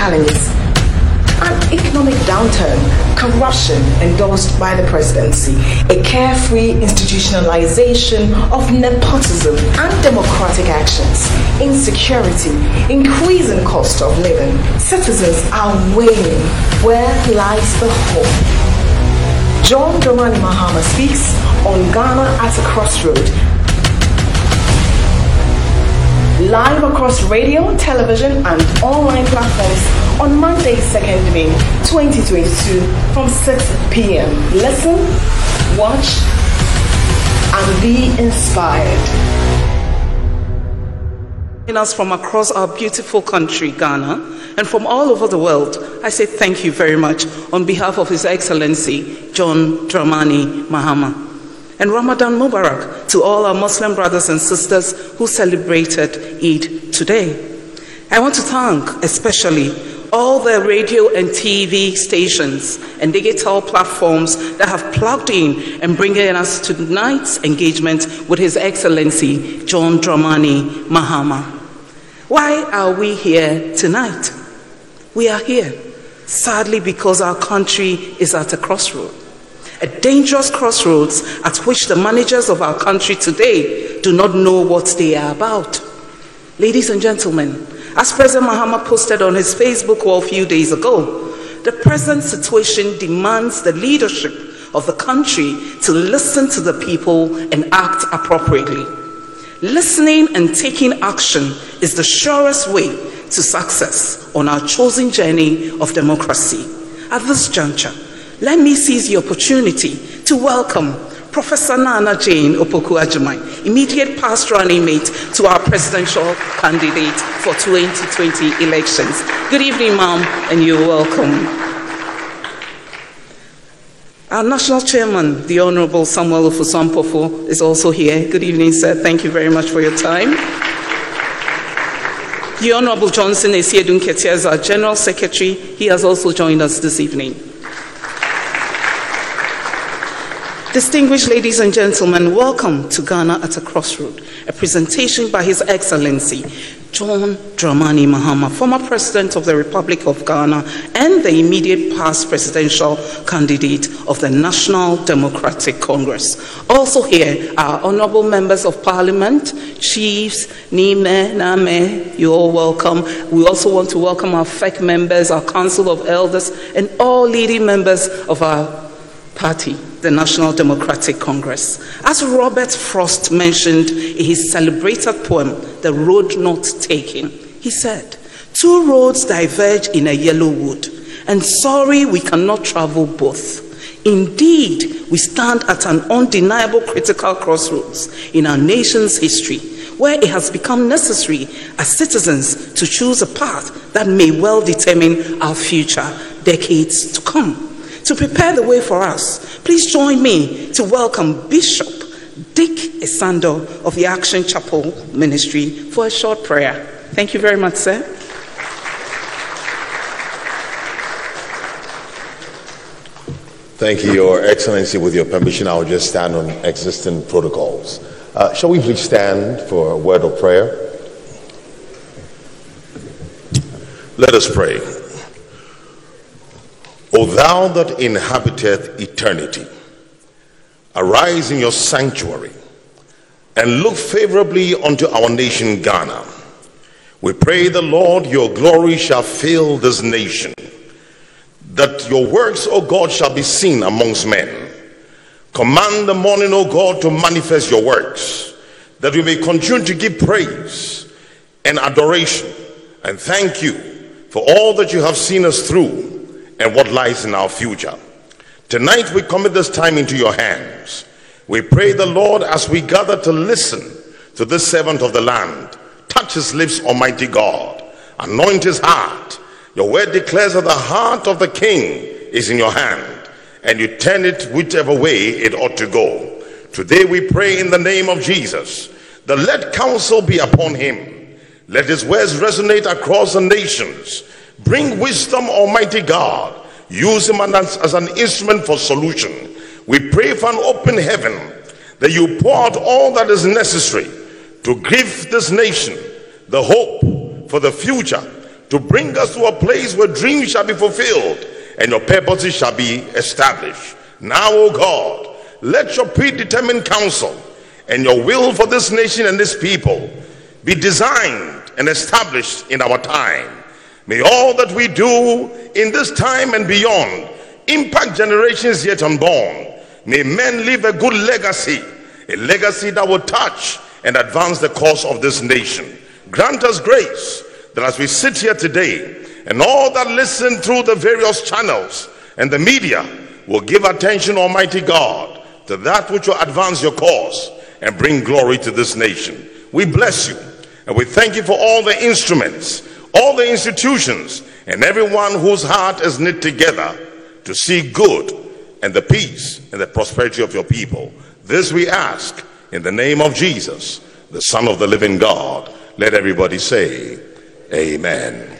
challenges an economic downturn, corruption endorsed by the presidency, a carefree institutionalization of nepotism and democratic actions, insecurity, increasing cost of living. Citizens are weighing where lies the hope. John Dramani Mahama speaks on Ghana at a crossroad live across radio, television, and online platforms on Monday, 2nd May 2022 from 6 p.m. Listen, watch, and be inspired. In us from across our beautiful country, Ghana, and from all over the world, I say thank you very much on behalf of His Excellency John Dramani Mahama and Ramadan Mubarak to all our Muslim brothers and sisters who celebrated Eid today. I want to thank especially all the radio and TV stations and digital platforms that have plugged in and bringing us to tonight's engagement with His Excellency John Dramani Mahama. Why are we here tonight? We are here sadly because our country is at a crossroad a dangerous crossroads at which the managers of our country today do not know what they are about. Ladies and gentlemen, as President Mahama posted on his Facebook wall a few days ago, the present situation demands the leadership of the country to listen to the people and act appropriately. Listening and taking action is the surest way to success on our chosen journey of democracy. At this juncture, let me seize the opportunity to welcome Professor Nana Jane Opoku Agyeman, immediate past running mate to our presidential candidate for 2020 elections. Good evening, ma'am, and you're welcome. Our national chairman, the Honorable Samuel Ofosu-Ampofo, is also here. Good evening, sir. Thank you very much for your time. The Honorable Johnson Asiedu Nketia is our General Secretary. He has also joined us this evening. Distinguished ladies and gentlemen, welcome to Ghana at a Crossroad, a presentation by His Excellency John Dramani Mahama, former President of the Republic of Ghana and the immediate past presidential candidate of the National Democratic Congress. Also here are honorable members of parliament, chiefs, Nime, Name, you're all welcome. We also want to welcome our FEC members, our Council of Elders, and all leading members of our party the National Democratic Congress. As Robert Frost mentioned in his celebrated poem, The Road Not Taken, he said, Two roads diverge in a yellow wood, and sorry we cannot travel both. Indeed, we stand at an undeniable critical crossroads in our nation's history where it has become necessary as citizens to choose a path that may well determine our future decades to come. To prepare the way for us, please join me to welcome Bishop Dick Isando of the Action Chapel Ministry for a short prayer. Thank you very much, sir. Thank you, Your Excellency. With your permission, I will just stand on existing protocols. Uh, shall we please stand for a word of prayer? Let us pray. O thou that inhabiteth eternity, arise in your sanctuary and look favorably unto our nation Ghana. We pray the Lord, your glory shall fill this nation, that your works, O God, shall be seen amongst men. Command the morning, O God, to manifest your works, that we may continue to give praise and adoration and thank you for all that you have seen us through and what lies in our future. Tonight, we commit this time into your hands. We pray the Lord as we gather to listen to this servant of the land. Touch his lips, Almighty God. Anoint his heart. Your word declares that the heart of the king is in your hand, and you turn it whichever way it ought to go. Today, we pray in the name of Jesus that let counsel be upon him. Let his words resonate across the nations Bring wisdom, Almighty God. Use him as, as an instrument for solution. We pray for an open heaven that you pour out all that is necessary to give this nation the hope for the future, to bring us to a place where dreams shall be fulfilled and your purposes shall be established. Now, O God, let your predetermined counsel and your will for this nation and this people be designed and established in our time. May all that we do in this time and beyond impact generations yet unborn. May men leave a good legacy, a legacy that will touch and advance the cause of this nation. Grant us grace that as we sit here today and all that listen through the various channels and the media will give attention, Almighty God, to that which will advance your cause and bring glory to this nation. We bless you and we thank you for all the instruments, all the institutions, and everyone whose heart is knit together to see good and the peace and the prosperity of your people. This we ask in the name of Jesus, the Son of the living God. Let everybody say, Amen.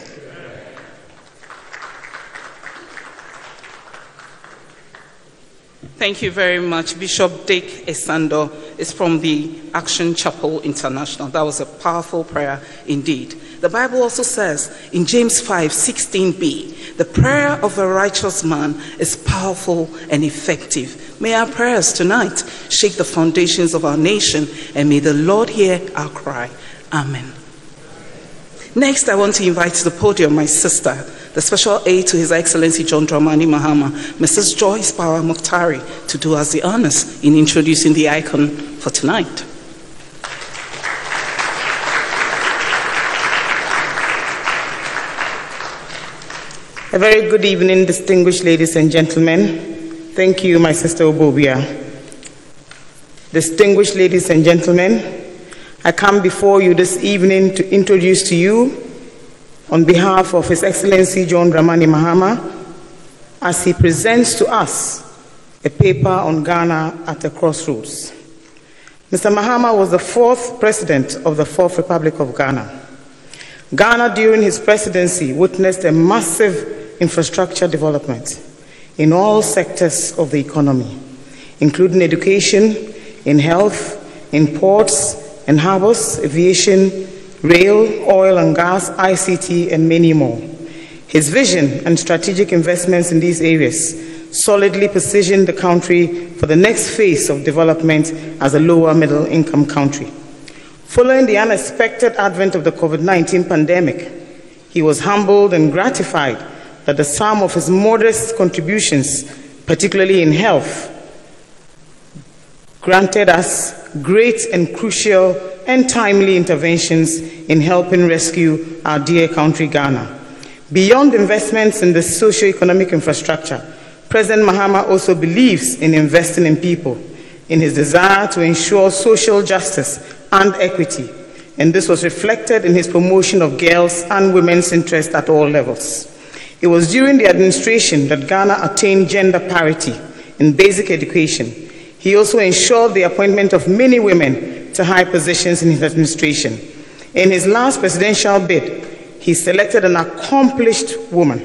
Thank you very much. Bishop Dick Esando is from the Action Chapel International. That was a powerful prayer indeed. The Bible also says in James 5 16b, the prayer of a righteous man is powerful and effective. May our prayers tonight shake the foundations of our nation and may the Lord hear our cry. Amen. Next, I want to invite to the podium my sister, the special aide to His Excellency John Dramani Mahama, Mrs. Joyce Bawah Mogtari, to do us the honors in introducing the icon for tonight. A very good evening, distinguished ladies and gentlemen. Thank you, my sister Obobia. Distinguished ladies and gentlemen, I come before you this evening to introduce to you, on behalf of His Excellency John Dramani Mahama, as he presents to us a paper on Ghana at a crossroads. Mr. Mahama was the fourth president of the Fourth Republic of Ghana. Ghana, during his presidency, witnessed a massive infrastructure development in all sectors of the economy, including education, in health, in ports, and harbors, aviation, rail, oil and gas, ICT, and many more. His vision and strategic investments in these areas solidly positioned the country for the next phase of development as a lower middle income country. Following the unexpected advent of the COVID 19 pandemic, he was humbled and gratified that the sum of his modest contributions, particularly in health, granted us great and crucial and timely interventions in helping rescue our dear country, Ghana. Beyond investments in the socio-economic infrastructure, President Mahama also believes in investing in people, in his desire to ensure social justice and equity, and this was reflected in his promotion of girls' and women's interests at all levels. It was during the administration that Ghana attained gender parity in basic education he also ensured the appointment of many women to high positions in his administration. In his last presidential bid, he selected an accomplished woman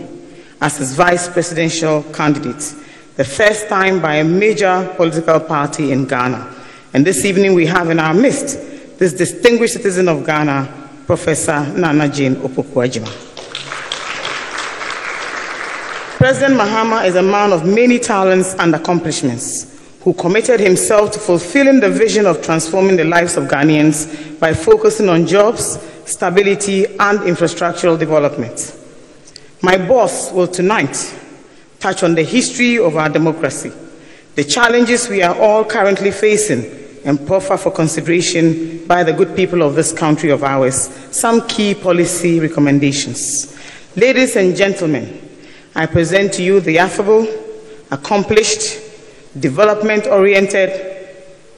as his vice presidential candidate, the first time by a major political party in Ghana. And this evening we have in our midst this distinguished citizen of Ghana, Professor Nana Jane Opoku-Agyeman. President Mahama is a man of many talents and accomplishments who committed himself to fulfilling the vision of transforming the lives of Ghanaians by focusing on jobs, stability, and infrastructural development. My boss will tonight touch on the history of our democracy, the challenges we are all currently facing, and proffer for consideration by the good people of this country of ours some key policy recommendations. Ladies and gentlemen, I present to you the affable, accomplished, development oriented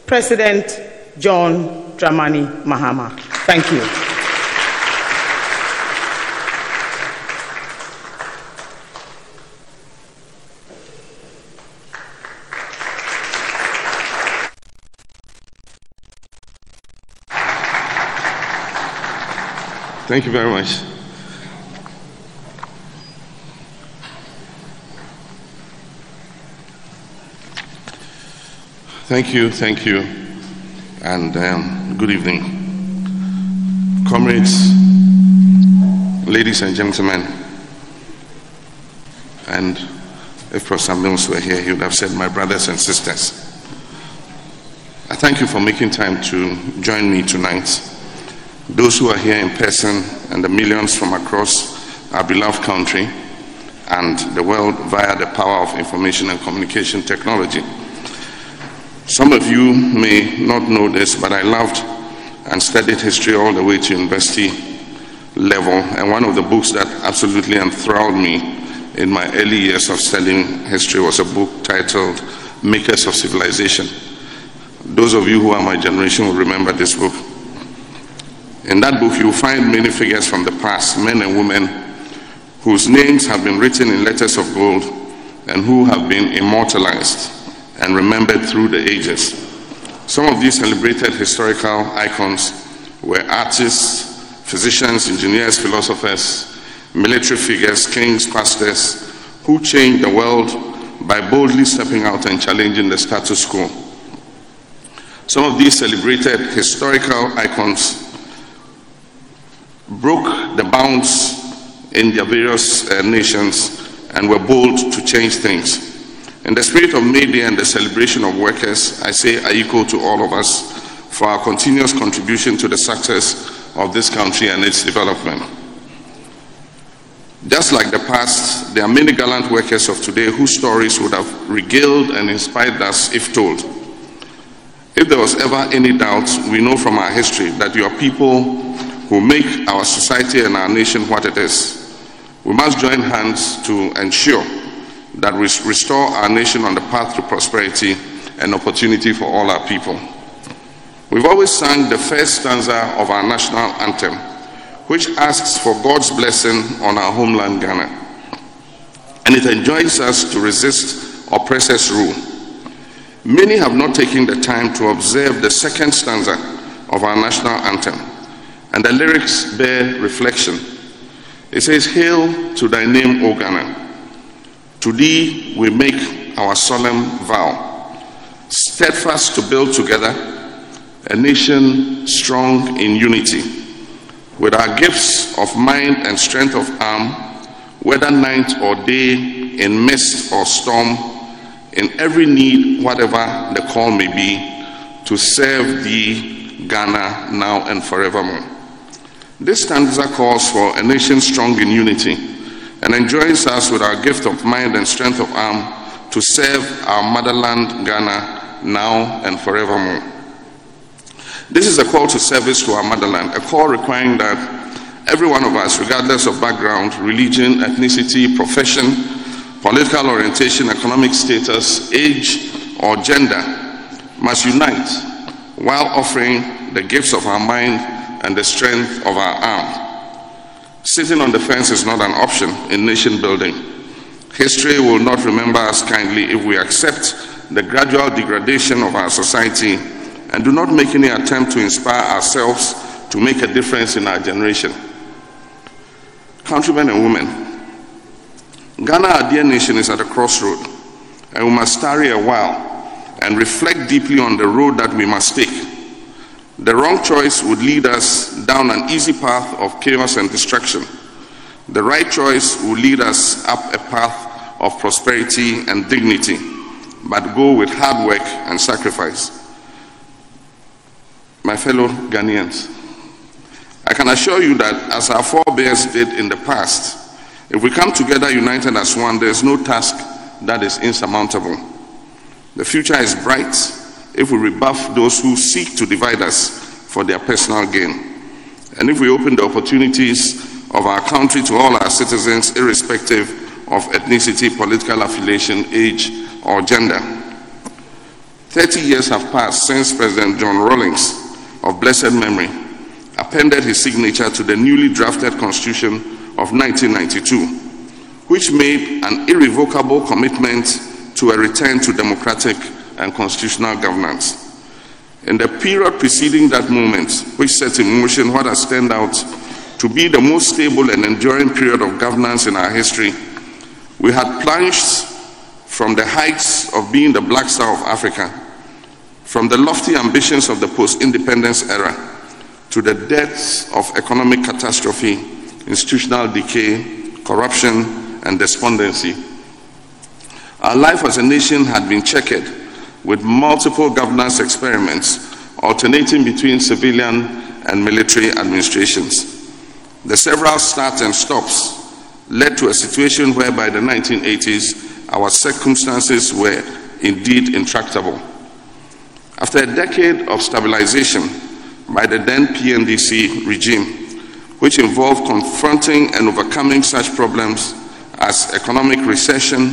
President John Dramani Mahama. Thank you. Thank you very much. Thank you, thank you, and um, good evening. Comrades, ladies and gentlemen, and if Professor Mills were here, he would have said, my brothers and sisters. I thank you for making time to join me tonight. Those who are here in person and the millions from across our beloved country and the world via the power of information and communication technology. Some of you may not know this, but I loved and studied history all the way to university level. And one of the books that absolutely enthralled me in my early years of studying history was a book titled Makers of Civilization. Those of you who are my generation will remember this book. In that book, you'll find many figures from the past, men and women, whose names have been written in letters of gold and who have been immortalized and remembered through the ages. Some of these celebrated historical icons were artists, physicians, engineers, philosophers, military figures, kings, pastors, who changed the world by boldly stepping out and challenging the status quo. Some of these celebrated historical icons broke the bounds in their various uh, nations and were bold to change things. In the spirit of May Day and the celebration of workers, I say I equal to all of us for our continuous contribution to the success of this country and its development. Just like the past, there are many gallant workers of today whose stories would have regaled and inspired us if told. If there was ever any doubt, we know from our history that you are people who make our society and our nation what it is. We must join hands to ensure that we restore our nation on the path to prosperity and opportunity for all our people. We've always sung the first stanza of our national anthem, which asks for God's blessing on our homeland, Ghana. And it enjoins us to resist oppressors' rule. Many have not taken the time to observe the second stanza of our national anthem, and the lyrics bear reflection. It says, Hail to thy name, O Ghana. To thee we make our solemn vow, steadfast to build together a nation strong in unity, with our gifts of mind and strength of arm, whether night or day, in mist or storm, in every need, whatever the call may be, to serve thee, Ghana, now and forevermore. This stanza calls for a nation strong in unity and enjoins us with our gift of mind and strength of arm to serve our motherland, Ghana, now and forevermore. This is a call to service to our motherland, a call requiring that every one of us, regardless of background, religion, ethnicity, profession, political orientation, economic status, age, or gender, must unite while offering the gifts of our mind and the strength of our arm. Sitting on the fence is not an option in nation building. History will not remember us kindly if we accept the gradual degradation of our society and do not make any attempt to inspire ourselves to make a difference in our generation. Countrymen and women, Ghana, our dear nation, is at a crossroad, and we must tarry a while and reflect deeply on the road that we must take. The wrong choice would lead us down an easy path of chaos and destruction. The right choice will lead us up a path of prosperity and dignity, but go with hard work and sacrifice. My fellow Ghanaians, I can assure you that as our forebears did in the past, if we come together united as one, there is no task that is insurmountable. The future is bright if we rebuff those who seek to divide us for their personal gain. And if we open the opportunities of our country to all our citizens, irrespective of ethnicity, political affiliation, age, or gender. 30 years have passed since President John Rawlings, of blessed memory, appended his signature to the newly drafted Constitution of 1992, which made an irrevocable commitment to a return to democratic and constitutional governance. In the period preceding that moment, which set in motion what has turned out to be the most stable and enduring period of governance in our history, we had plunged from the heights of being the black star of Africa, from the lofty ambitions of the post independence era, to the depths of economic catastrophe institutional decay, corruption, and despondency. Our life as a nation had been checkered with multiple governance experiments alternating between civilian and military administrations. The several starts and stops led to a situation where by the 1980s our circumstances were indeed intractable. After a decade of stabilization by the then PNDC regime, which involved confronting and overcoming such problems as economic recession,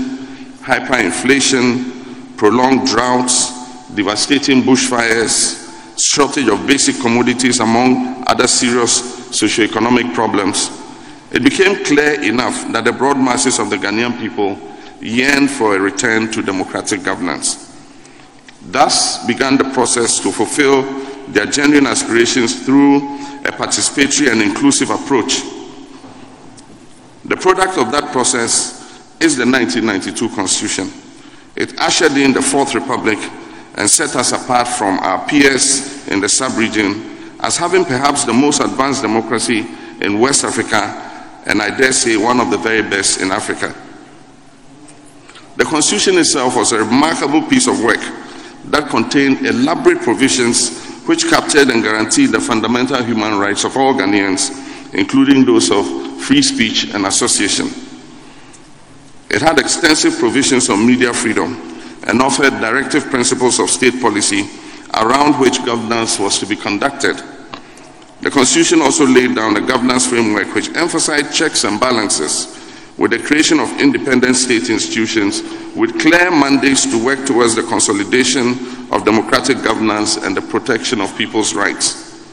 hyperinflation, prolonged droughts, devastating bushfires, shortage of basic commodities, among other serious socioeconomic problems, it became clear enough that the broad masses of the Ghanaian people yearned for a return to democratic governance. Thus began the process to fulfill their genuine aspirations through a participatory and inclusive approach. The product of that process is the 1992 Constitution. It ushered in the Fourth Republic and set us apart from our peers in the sub-region as having perhaps the most advanced democracy in West Africa and I dare say one of the very best in Africa. The Constitution itself was a remarkable piece of work that contained elaborate provisions which captured and guaranteed the fundamental human rights of all Ghanaians, including those of free speech and association. It had extensive provisions on media freedom and offered directive principles of state policy around which governance was to be conducted. The Constitution also laid down a governance framework which emphasized checks and balances with the creation of independent state institutions with clear mandates to work towards the consolidation of democratic governance and the protection of people's rights.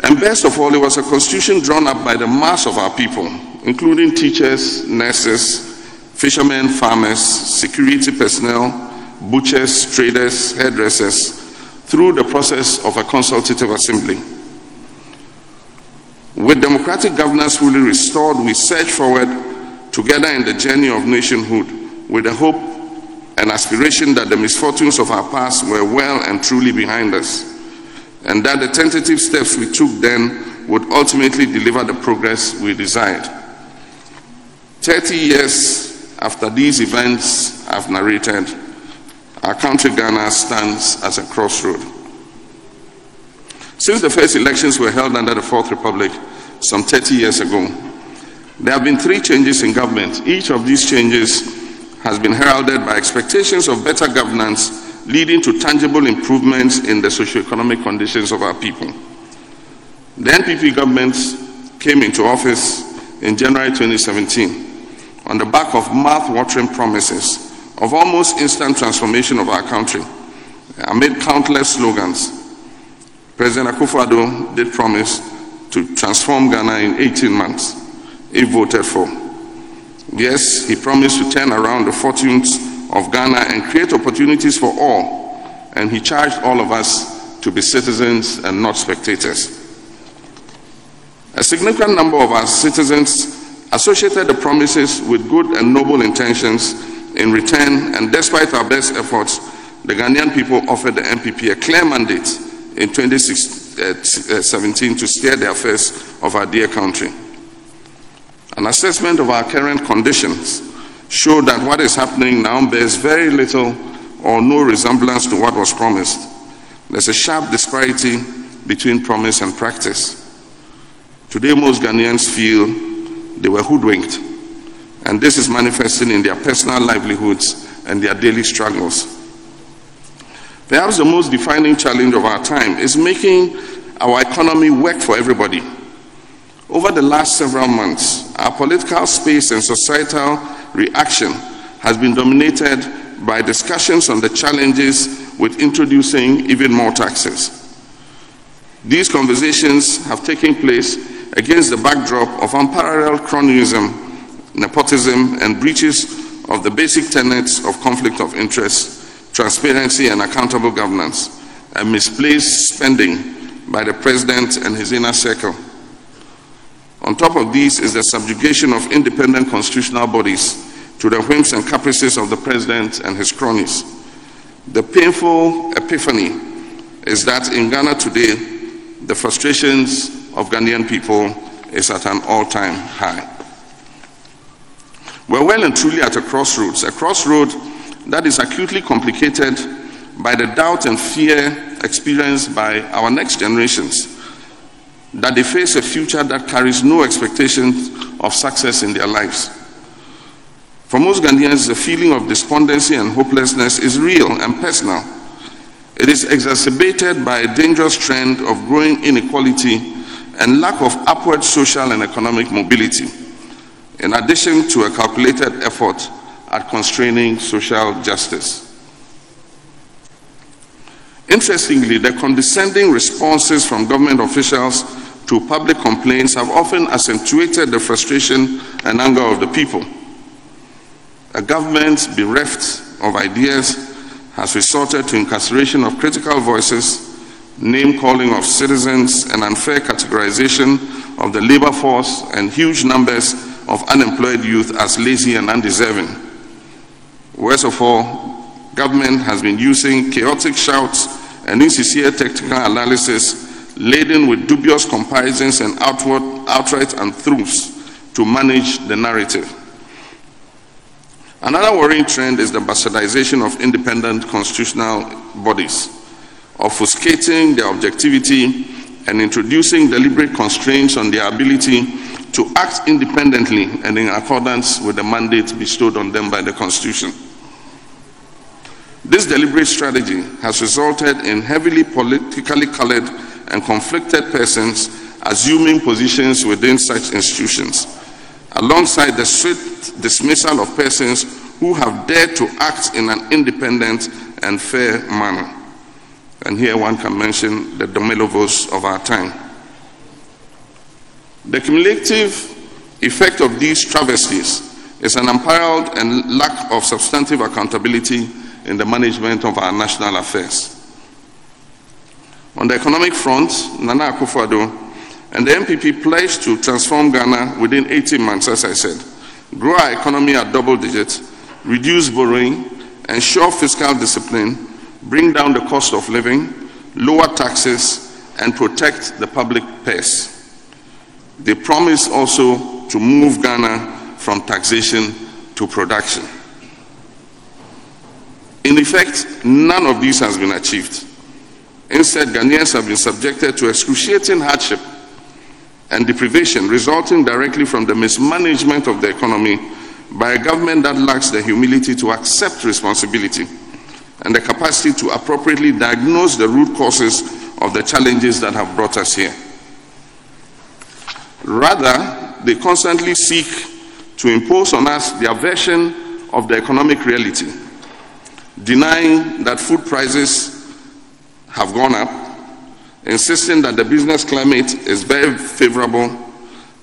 And best of all, it was a constitution drawn up by the mass of our people, including teachers, nurses, fishermen, farmers, security personnel, butchers, traders, hairdressers, through the process of a consultative assembly. With democratic governance fully restored, we search forward together in the journey of nationhood with the hope and aspiration that the misfortunes of our past were well and truly behind us, and that the tentative steps we took then would ultimately deliver the progress we desired. 30 years after these events I've narrated, our country Ghana stands as a crossroad. Since the first elections were held under the Fourth Republic some 30 years ago, there have been three changes in government. Each of these changes has been heralded by expectations of better governance, leading to tangible improvements in the socio-economic conditions of our people. The NPP government came into office in January 2017 on the back of mouth-watering promises of almost instant transformation of our country amid countless slogans President Akufo-Addo did promise to transform Ghana in 18 months if voted for. Yes, he promised to turn around the fortunes of Ghana and create opportunities for all, and he charged all of us to be citizens and not spectators. A significant number of our citizens associated the promises with good and noble intentions in return, and despite our best efforts, the Ghanaian people offered the NPP a clear mandate in 2017 uh, uh, to steer the affairs of our dear country. An assessment of our current conditions showed that what is happening now bears very little or no resemblance to what was promised. There's a sharp disparity between promise and practice. Today, most Ghanaians feel they were hoodwinked, and this is manifesting in their personal livelihoods and their daily struggles. Perhaps the most defining challenge of our time is making our economy work for everybody. Over the last several months, our political space and societal reaction has been dominated by discussions on the challenges with introducing even more taxes. These conversations have taken place against the backdrop of unparalleled cronyism, nepotism, and breaches of the basic tenets of conflict of interest transparency and accountable governance, and misplaced spending by the president and his inner circle. On top of these is the subjugation of independent constitutional bodies to the whims and caprices of the president and his cronies. The painful epiphany is that in Ghana today, the frustrations of Ghanaian people is at an all time high. We're well and truly at a crossroads, a crossroad that is acutely complicated by the doubt and fear experienced by our next generations that they face a future that carries no expectations of success in their lives. For most Ghanaians, the feeling of despondency and hopelessness is real and personal. It is exacerbated by a dangerous trend of growing inequality and lack of upward social and economic mobility, in addition to a calculated effort at constraining social justice. Interestingly, the condescending responses from government officials to public complaints have often accentuated the frustration and anger of the people. A government bereft of ideas has resorted to incarceration of critical voices, name calling of citizens, and unfair categorization of the labor force and huge numbers of unemployed youth as lazy and undeserving. Worst of all, government has been using chaotic shouts and insincere technical analysis laden with dubious comparisons and outward, outright untruths to manage the narrative. Another worrying trend is the bastardization of independent constitutional bodies, obfuscating their objectivity and introducing deliberate constraints on their ability to act independently and in accordance with the mandate bestowed on them by the Constitution. This deliberate strategy has resulted in heavily politically colored and conflicted persons assuming positions within such institutions, alongside the swift dismissal of persons who have dared to act in an independent and fair manner. And here one can mention the Domelevos of our time. The cumulative effect of these travesties is an unparalleled and lack of substantive accountability in the management of our national affairs. On the economic front, Nana Akufo-Addo and the NPP pledged to transform Ghana within 18 months, as I said, grow our economy at double digits, reduce borrowing, ensure fiscal discipline, bring down the cost of living, lower taxes, and protect the public purse. They promised also to move Ghana from taxation to production. In effect, none of these has been achieved. Instead, Ghanaians have been subjected to excruciating hardship and deprivation resulting directly from the mismanagement of the economy by a government that lacks the humility to accept responsibility and the capacity to appropriately diagnose the root causes of the challenges that have brought us here. Rather, they constantly seek to impose on us their version of the economic reality denying that food prices have gone up, insisting that the business climate is very favorable,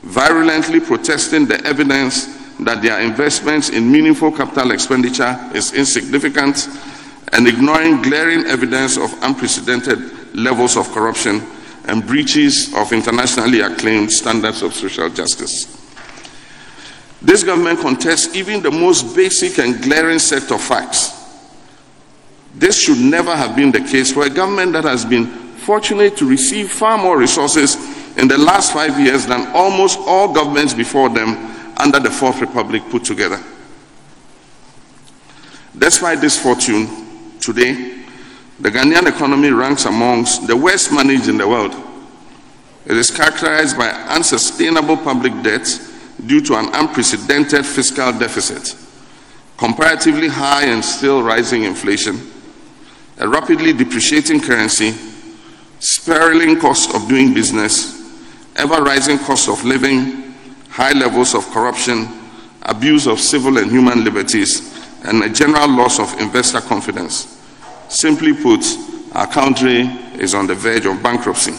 virulently protesting the evidence that their investments in meaningful capital expenditure is insignificant, and ignoring glaring evidence of unprecedented levels of corruption and breaches of internationally acclaimed standards of social justice. This government contests even the most basic and glaring set of facts this should never have been the case for a government that has been fortunate to receive far more resources in the last five years than almost all governments before them under the Fourth Republic put together. Despite this fortune, today, the Ghanaian economy ranks amongst the worst managed in the world. It is characterized by unsustainable public debt due to an unprecedented fiscal deficit, comparatively high and still rising inflation, a rapidly depreciating currency, spiraling cost of doing business, ever rising cost of living, high levels of corruption, abuse of civil and human liberties, and a general loss of investor confidence. Simply put, our country is on the verge of bankruptcy.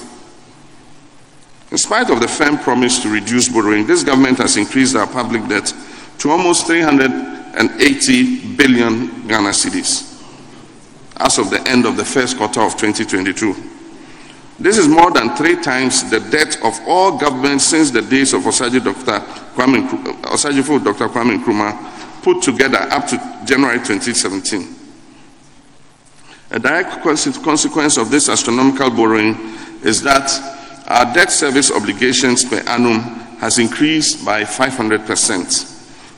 In spite of the firm promise to reduce borrowing, this government has increased our public debt to almost 380 billion Ghana cedis as of the end of the first quarter of 2022. This is more than three times the debt of all governments since the days of Osagyefo Dr. Kwame, Osagyefo Dr. Kwame Nkrumah put together up to January 2017. A direct consequence of this astronomical borrowing is that our debt service obligations per annum has increased by 500%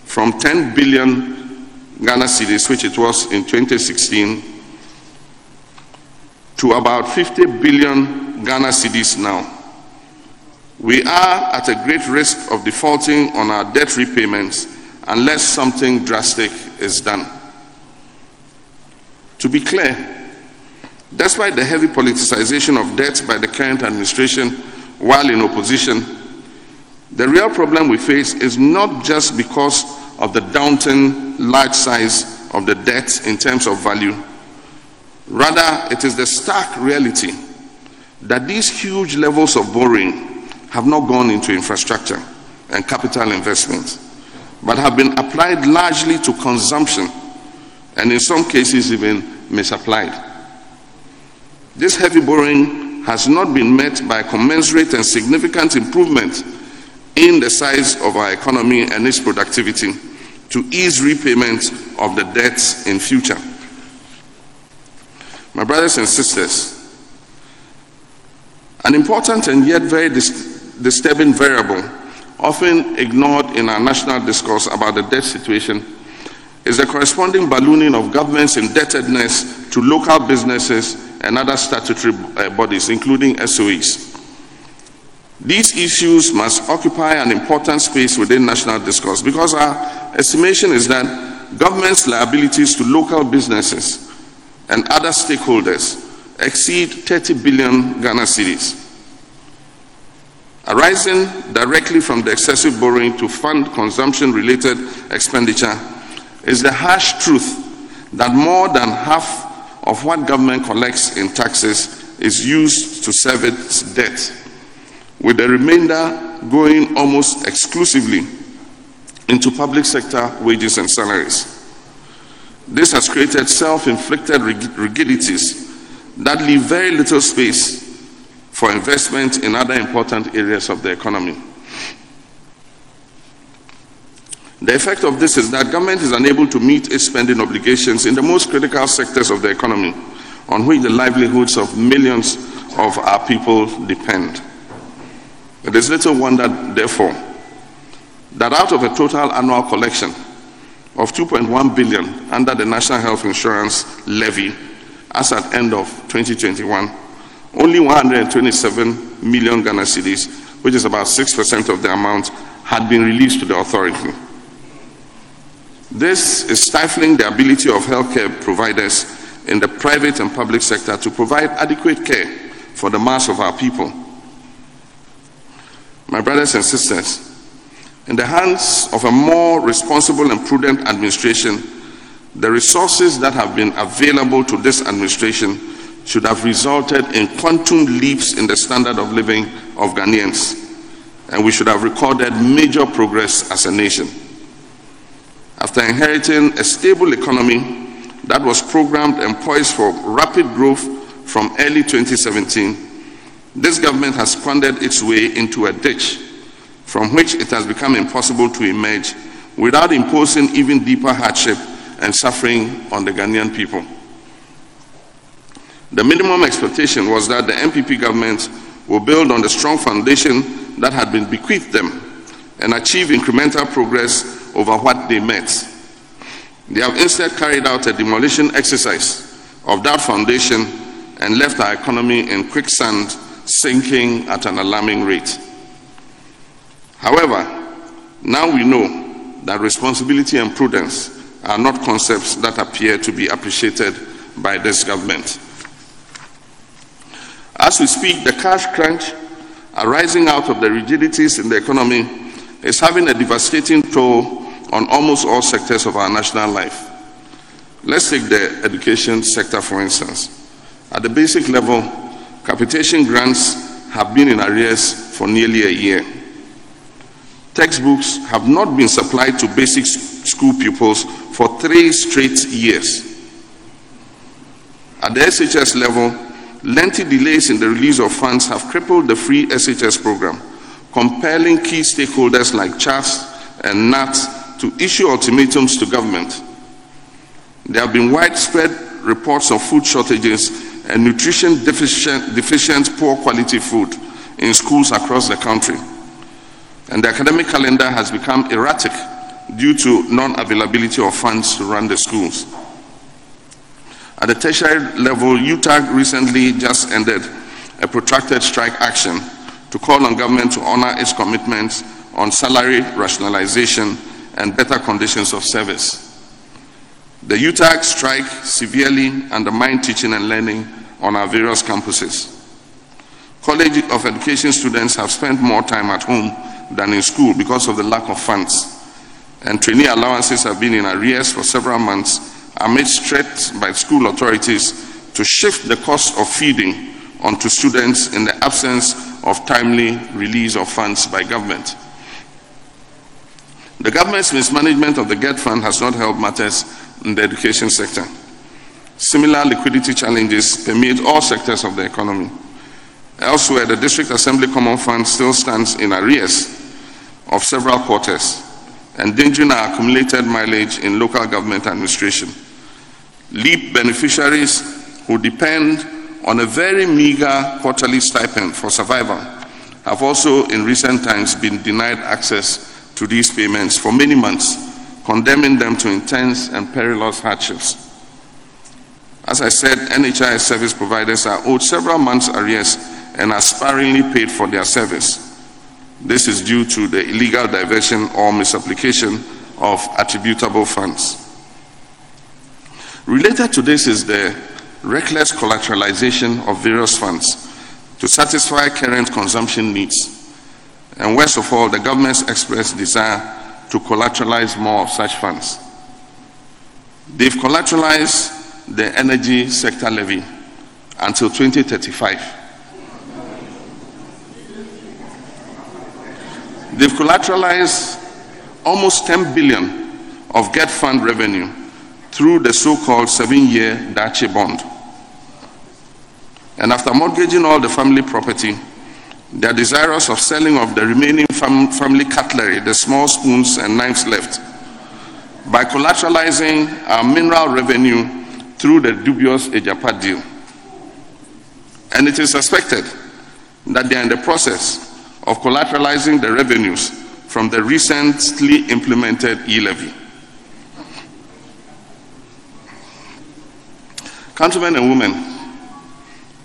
from 10 billion Ghana cedis, which it was in 2016, to about 50 billion Ghana cedis now. We are at a great risk of defaulting on our debt repayments unless something drastic is done. To be clear, despite the heavy politicization of debt by the current administration while in opposition, the real problem we face is not just because of the daunting large size of the debt in terms of value. Rather, it is the stark reality that these huge levels of borrowing have not gone into infrastructure and capital investment, but have been applied largely to consumption and in some cases even misapplied. This heavy borrowing has not been met by commensurate and significant improvement in the size of our economy and its productivity to ease repayment of the debts in future. My brothers and sisters, an important and yet very dis- disturbing variable, often ignored in our national discourse about the debt situation, is the corresponding ballooning of government's indebtedness to local businesses and other statutory uh, bodies, including SOEs. These issues must occupy an important space within national discourse because our estimation is that government's liabilities to local businesses and other stakeholders exceed 30 billion Ghana cedis arising directly from the excessive borrowing to fund consumption related expenditure is the harsh truth that more than half of what government collects in taxes is used to serve its debt, with the remainder going almost exclusively into public sector wages and salaries. This has created self inflicted rigidities that leave very little space for investment in other important areas of the economy. The effect of this is that government is unable to meet its spending obligations in the most critical sectors of the economy on which the livelihoods of millions of our people depend. It is little wonder, therefore, that out of a total annual collection of 2.1 billion under the National Health Insurance levy as at end of 2021, only 127 million Ghana cedis, which is about 6% of the amount, had been released to the authority. This is stifling the ability of healthcare providers in the private and public sector to provide adequate care for the mass of our people. My brothers and sisters, in the hands of a more responsible and prudent administration, the resources that have been available to this administration should have resulted in quantum leaps in the standard of living of Ghanaians, and we should have recorded major progress as a nation. After inheriting a stable economy that was programmed and poised for rapid growth from early 2017, this government has squandered its way into a ditch from which it has become impossible to emerge without imposing even deeper hardship and suffering on the Ghanaian people. The minimum expectation was that the NPP government will build on the strong foundation that had been bequeathed them and achieve incremental progress over what they met. They have instead carried out a demolition exercise of that foundation and left our economy in quicksand, sinking at an alarming rate. However, now we know that responsibility and prudence are not concepts that appear to be appreciated by this government. As we speak, the cash crunch arising out of the rigidities in the economy is having a devastating toll on almost all sectors of our national life. Let's take the education sector, for instance. At the basic level, capitation grants have been in arrears for nearly a year. Textbooks have not been supplied to basic school pupils for three straight years. At the SHS level, Lengthy delays in the release of funds have crippled the free SHS program, compelling key stakeholders like CHAS and NAT to issue ultimatums to government. There have been widespread reports of food shortages and nutrition deficient, deficient poor quality food in schools across the country. and the academic calendar has become erratic due to non-availability of funds to run the schools. At the tertiary level, UTAG recently just ended a protracted strike action to call on government to honor its commitments on salary rationalization and better conditions of service. The UTAG strike severely undermined teaching and learning on our various campuses. College of Education students have spent more time at home than in school because of the lack of funds, and trainee allowances have been in arrears for several months amid threats by school authorities to shift the cost of feeding onto students in the absence of timely release of funds by government. The government's mismanagement of the GET fund has not helped matters in the education sector. Similar liquidity challenges permeate all sectors of the economy. Elsewhere, the District Assembly Common Fund still stands in arrears of several quarters, endangering our accumulated mileage in local government administration. LEAP beneficiaries who depend on a very meager quarterly stipend for survival have also in recent times been denied access to these payments for many months, condemning them to intense and perilous hardships. As I said, NHIS service providers are owed several months' arrears and are sparingly paid for their service. This is due to the illegal diversion or misapplication of attributable funds. Related to this is the reckless collateralization of various funds to satisfy current consumption needs, and worst of all, the government's expressed desire to collateralize more of such funds. They've collateralized the energy sector levy until 2035. They've collateralized almost 10 billion of GET fund revenue through the so-called seven-year Daakye bond. And after mortgaging all the family property, they are desirous of selling off the remaining fam- family cutlery, the small spoons and knives left, by collateralizing our mineral revenue through the dubious Agyapa deal. And it is suspected that they are in the process of collateralizing the revenues from the recently implemented e-levy. Countrymen and women,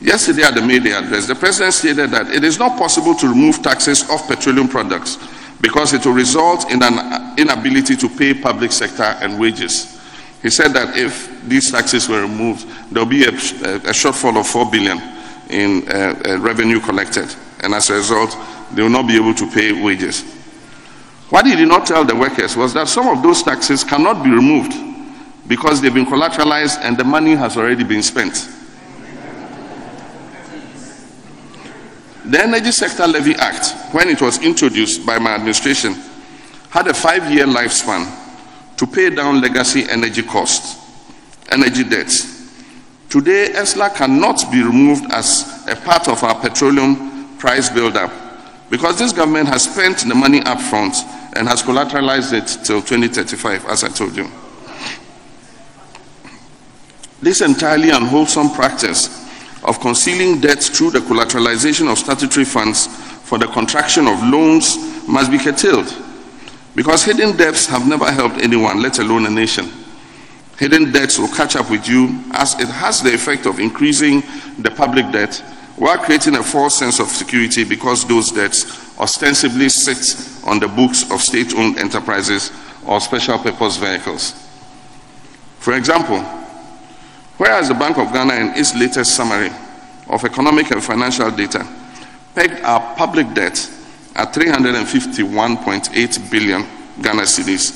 Yesterday at the media address, the president stated that it is not possible to remove taxes off petroleum products because it will result in an inability to pay public sector and wages. He said that if these taxes were removed, there will be a, a, shortfall of 4 billion in uh, uh, revenue collected, and as a result, they will not be able to pay wages. What he did not tell the workers was that some of those taxes cannot be removed because they've been collateralized and the money has already been spent. The Energy Sector Levy Act, when it was introduced by my administration, had a five year lifespan to pay down legacy energy costs, energy debts. Today, ESLA cannot be removed as a part of our petroleum price build-up because this government has spent the money up front and has collateralized it till 2035, as I told you. This entirely unwholesome practice of concealing debt through the collateralization of statutory funds for the contraction of loans must be curtailed because hidden debts have never helped anyone, let alone a nation. Hidden debts will catch up with you as it has the effect of increasing the public debt while creating a false sense of security because those debts ostensibly sit on the books of state owned enterprises or special purpose vehicles. For example, Whereas the Bank of Ghana, in its latest summary of economic and financial data, pegged our public debt at 351.8 billion Ghana cedis,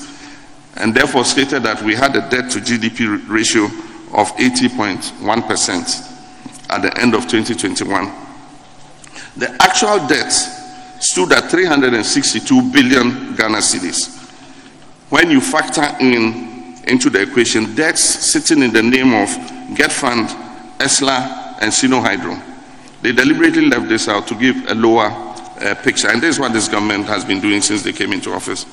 and therefore stated that we had a debt to GDP ratio of 80.1% at the end of 2021. The actual debt stood at 362 billion Ghana cedis. When you factor in into the equation debts sitting in the name of Get Fund, ESLA, and Sino Hydro. They deliberately left this out to give a lower uh, picture, and this is what this government has been doing since they came into office.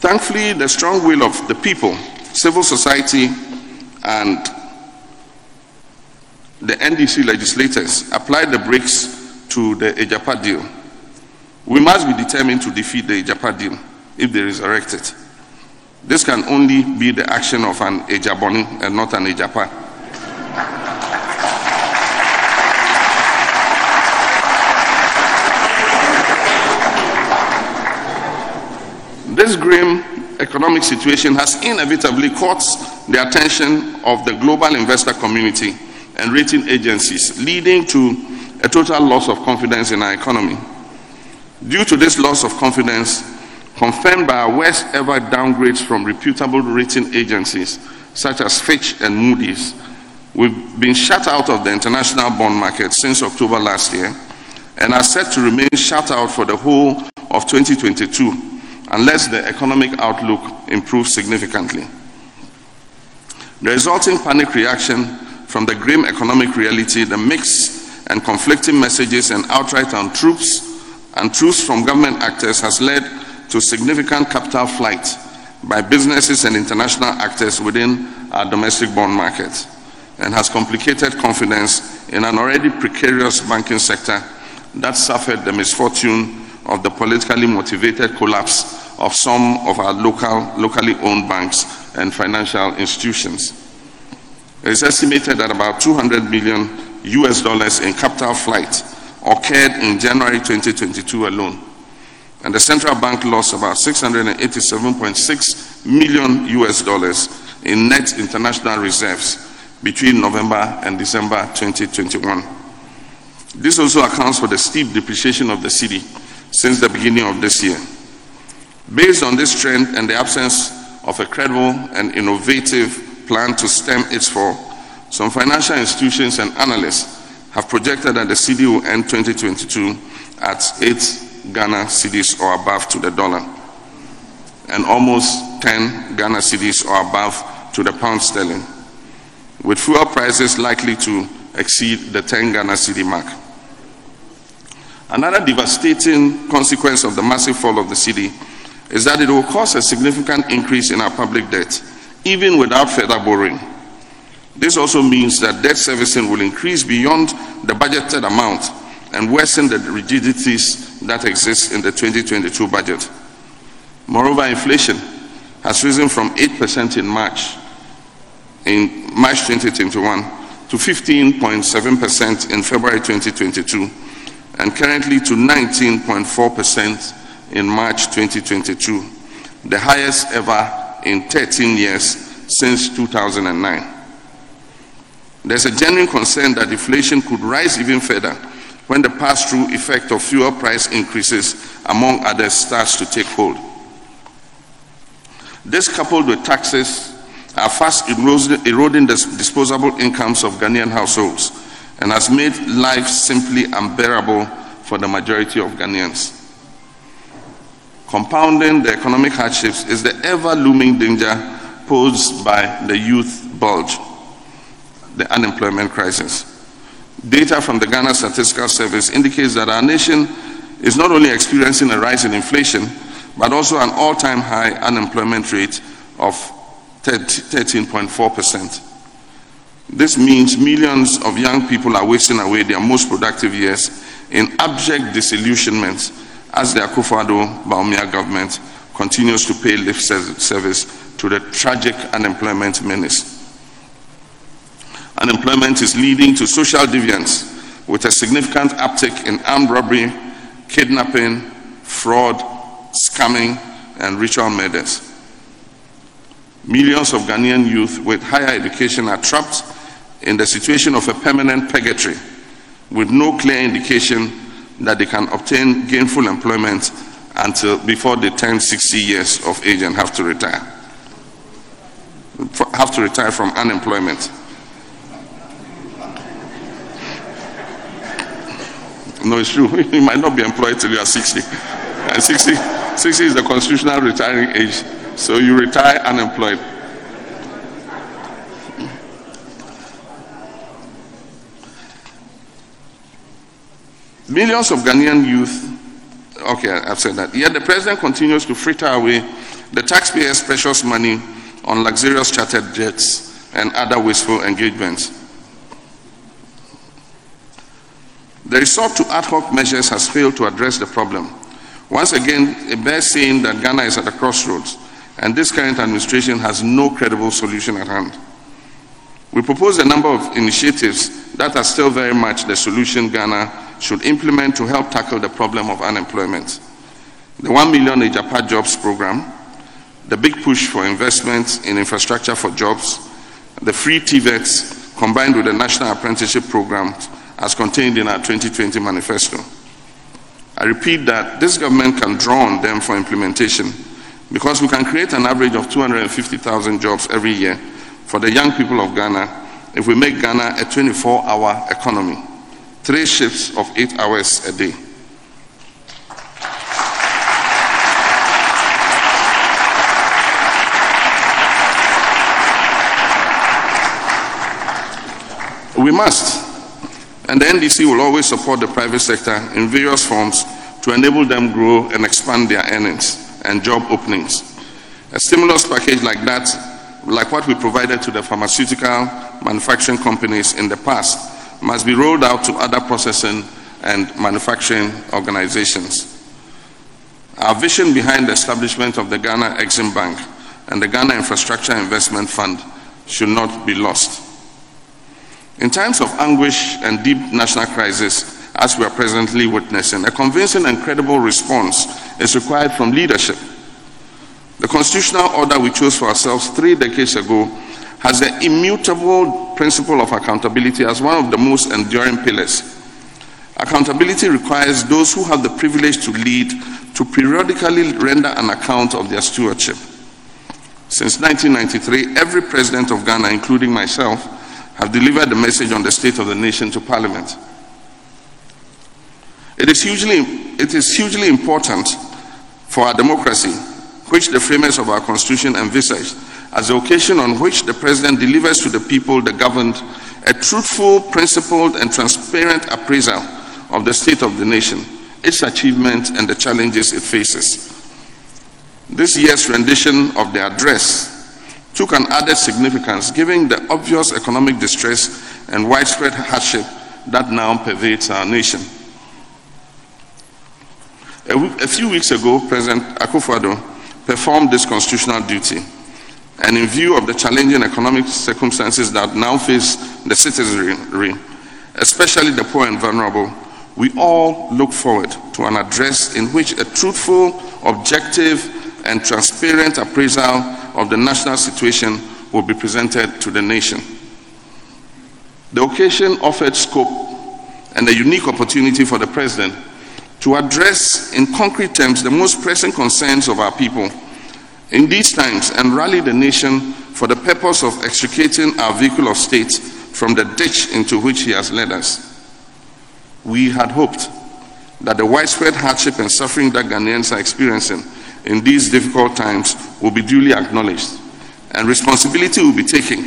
Thankfully, the strong will of the people, civil society, and the NDC legislators applied the brakes to the Agyapa deal. We must be determined to defeat the Agyapa deal if they resurrect it. This can only be the action of an Agyaboni and uh, not an Agyapa. This grim economic situation has inevitably caught the attention of the global investor community and rating agencies, leading to a total loss of confidence in our economy. Due to this loss of confidence, confirmed by our worst ever downgrades from reputable rating agencies such as Fitch and Moody's, we've been shut out of the international bond market since October last year and are set to remain shut out for the whole of 2022 unless the economic outlook improves significantly. The resulting panic reaction from the grim economic reality, the mixed and conflicting messages and outright untruths and truths from government actors has led to significant capital flight by businesses and international actors within our domestic bond market and has complicated confidence in an already precarious banking sector that suffered the misfortune of the politically motivated collapse of some of our local, locally owned banks and financial institutions. It is estimated that about 200 million US dollars in capital flight occurred in January 2022 alone. And the central bank lost about 687.6 million US dollars in net international reserves between November and December 2021. This also accounts for the steep depreciation of the cedi since the beginning of this year. Based on this trend and the absence of a credible and innovative plan to stem its fall, some financial institutions and analysts have projected that the cedi will end 2022 at 8 Ghana cedis or above to the dollar, and almost 10 Ghana cedis or above to the pound sterling, with fuel prices likely to exceed the 10 Ghana cedi mark. Another devastating consequence of the massive fall of the cedi is that it will cause a significant increase in our public debt, even without further borrowing. This also means that debt servicing will increase beyond the budgeted amount and worsen the rigidities that exists in the 2022 budget. Moreover, inflation has risen from 8% in March in March 2021 to 15.7% in February 2022 and currently to 19.4% in March 2022, the highest ever in 13 years since 2009. There's a genuine concern that inflation could rise even further when the pass through effect of fuel price increases, among others, starts to take hold. This, coupled with taxes, are fast eroding the disposable incomes of Ghanaian households and has made life simply unbearable for the majority of Ghanaians. Compounding the economic hardships is the ever looming danger posed by the youth bulge, the unemployment crisis. Data from the Ghana Statistical Service indicates that our nation is not only experiencing a rise in inflation, but also an all time high unemployment rate of 13.4%. This means millions of young people are wasting away their most productive years in abject disillusionment as the Akufo-Addo Bawumia government continues to pay lip service to the tragic unemployment menace. Unemployment is leading to social deviance with a significant uptick in armed robbery, kidnapping, fraud, scamming, and ritual murders. Millions of Ghanaian youth with higher education are trapped in the situation of a permanent purgatory with no clear indication that they can obtain gainful employment until before they turn 60 years of age and have to retire. Have to retire from unemployment. No, it's true. You might not be employed till you are 60. And 60, 60 is the constitutional retiring age. So you retire unemployed. Millions of Ghanaian youth, okay, I've said that. Yet the president continues to fritter away the taxpayers' precious money on luxurious chartered jets and other wasteful engagements. The resort to ad hoc measures has failed to address the problem. Once again, it bears saying that Ghana is at a crossroads, and this current administration has no credible solution at hand. We propose a number of initiatives that are still very much the solution Ghana should implement to help tackle the problem of unemployment. The 1 million Ejapa jobs program, the big push for investment in infrastructure for jobs, the free TVETs combined with the national apprenticeship program as contained in our 2020 manifesto. I repeat that this government can draw on them for implementation because we can create an average of 250,000 jobs every year for the young people of Ghana if we make Ghana a 24 hour economy, three shifts of eight hours a day. We must. And the NDC will always support the private sector in various forms to enable them grow and expand their earnings and job openings. A stimulus package like that, like what we provided to the pharmaceutical manufacturing companies in the past, must be rolled out to other processing and manufacturing organizations. Our vision behind the establishment of the Ghana Exim Bank and the Ghana Infrastructure Investment Fund should not be lost. In times of anguish and deep national crisis, as we are presently witnessing, a convincing and credible response is required from leadership. The constitutional order we chose for ourselves three decades ago has the immutable principle of accountability as one of the most enduring pillars. Accountability requires those who have the privilege to lead to periodically render an account of their stewardship. Since 1993, every president of Ghana, including myself, have delivered the message on the state of the nation to Parliament. It is hugely, it is hugely important for our democracy, which the framers of our constitution envisaged, as the occasion on which the president delivers to the people, the governed, a truthful, principled, and transparent appraisal of the state of the nation, its achievements, and the challenges it faces. This year's rendition of the address took an added significance given the obvious economic distress and widespread hardship that now pervades our nation. A, a few weeks ago, President Akufo-Addo performed this constitutional duty. And in view of the challenging economic circumstances that now face the citizenry, especially the poor and vulnerable, we all look forward to an address in which a truthful, objective, and transparent appraisal of the national situation will be presented to the nation. The occasion offered scope and a unique opportunity for the President to address in concrete terms the most pressing concerns of our people in these times and rally the nation for the purpose of extricating our vehicle of state from the ditch into which he has led us. We had hoped that the widespread hardship and suffering that Ghanaians are experiencing in these difficult times will be duly acknowledged, and responsibility will be taken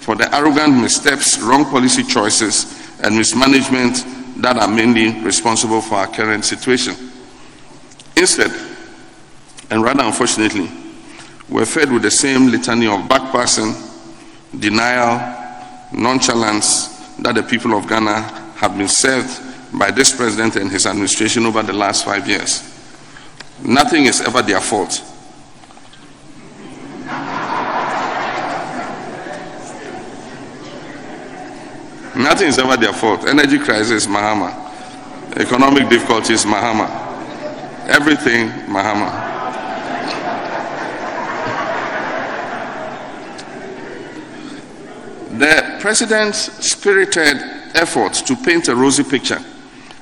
for the arrogant missteps, wrong policy choices, and mismanagement that are mainly responsible for our current situation. Instead, and rather unfortunately, we're fed with the same litany of backpassing, denial, nonchalance that the people of Ghana have been served by this president and his administration over the last five years. Nothing is ever their fault. Nothing is ever their fault. Energy crisis, Mahama. Economic difficulties, Mahama. Everything, Mahama. The president's spirited efforts to paint a rosy picture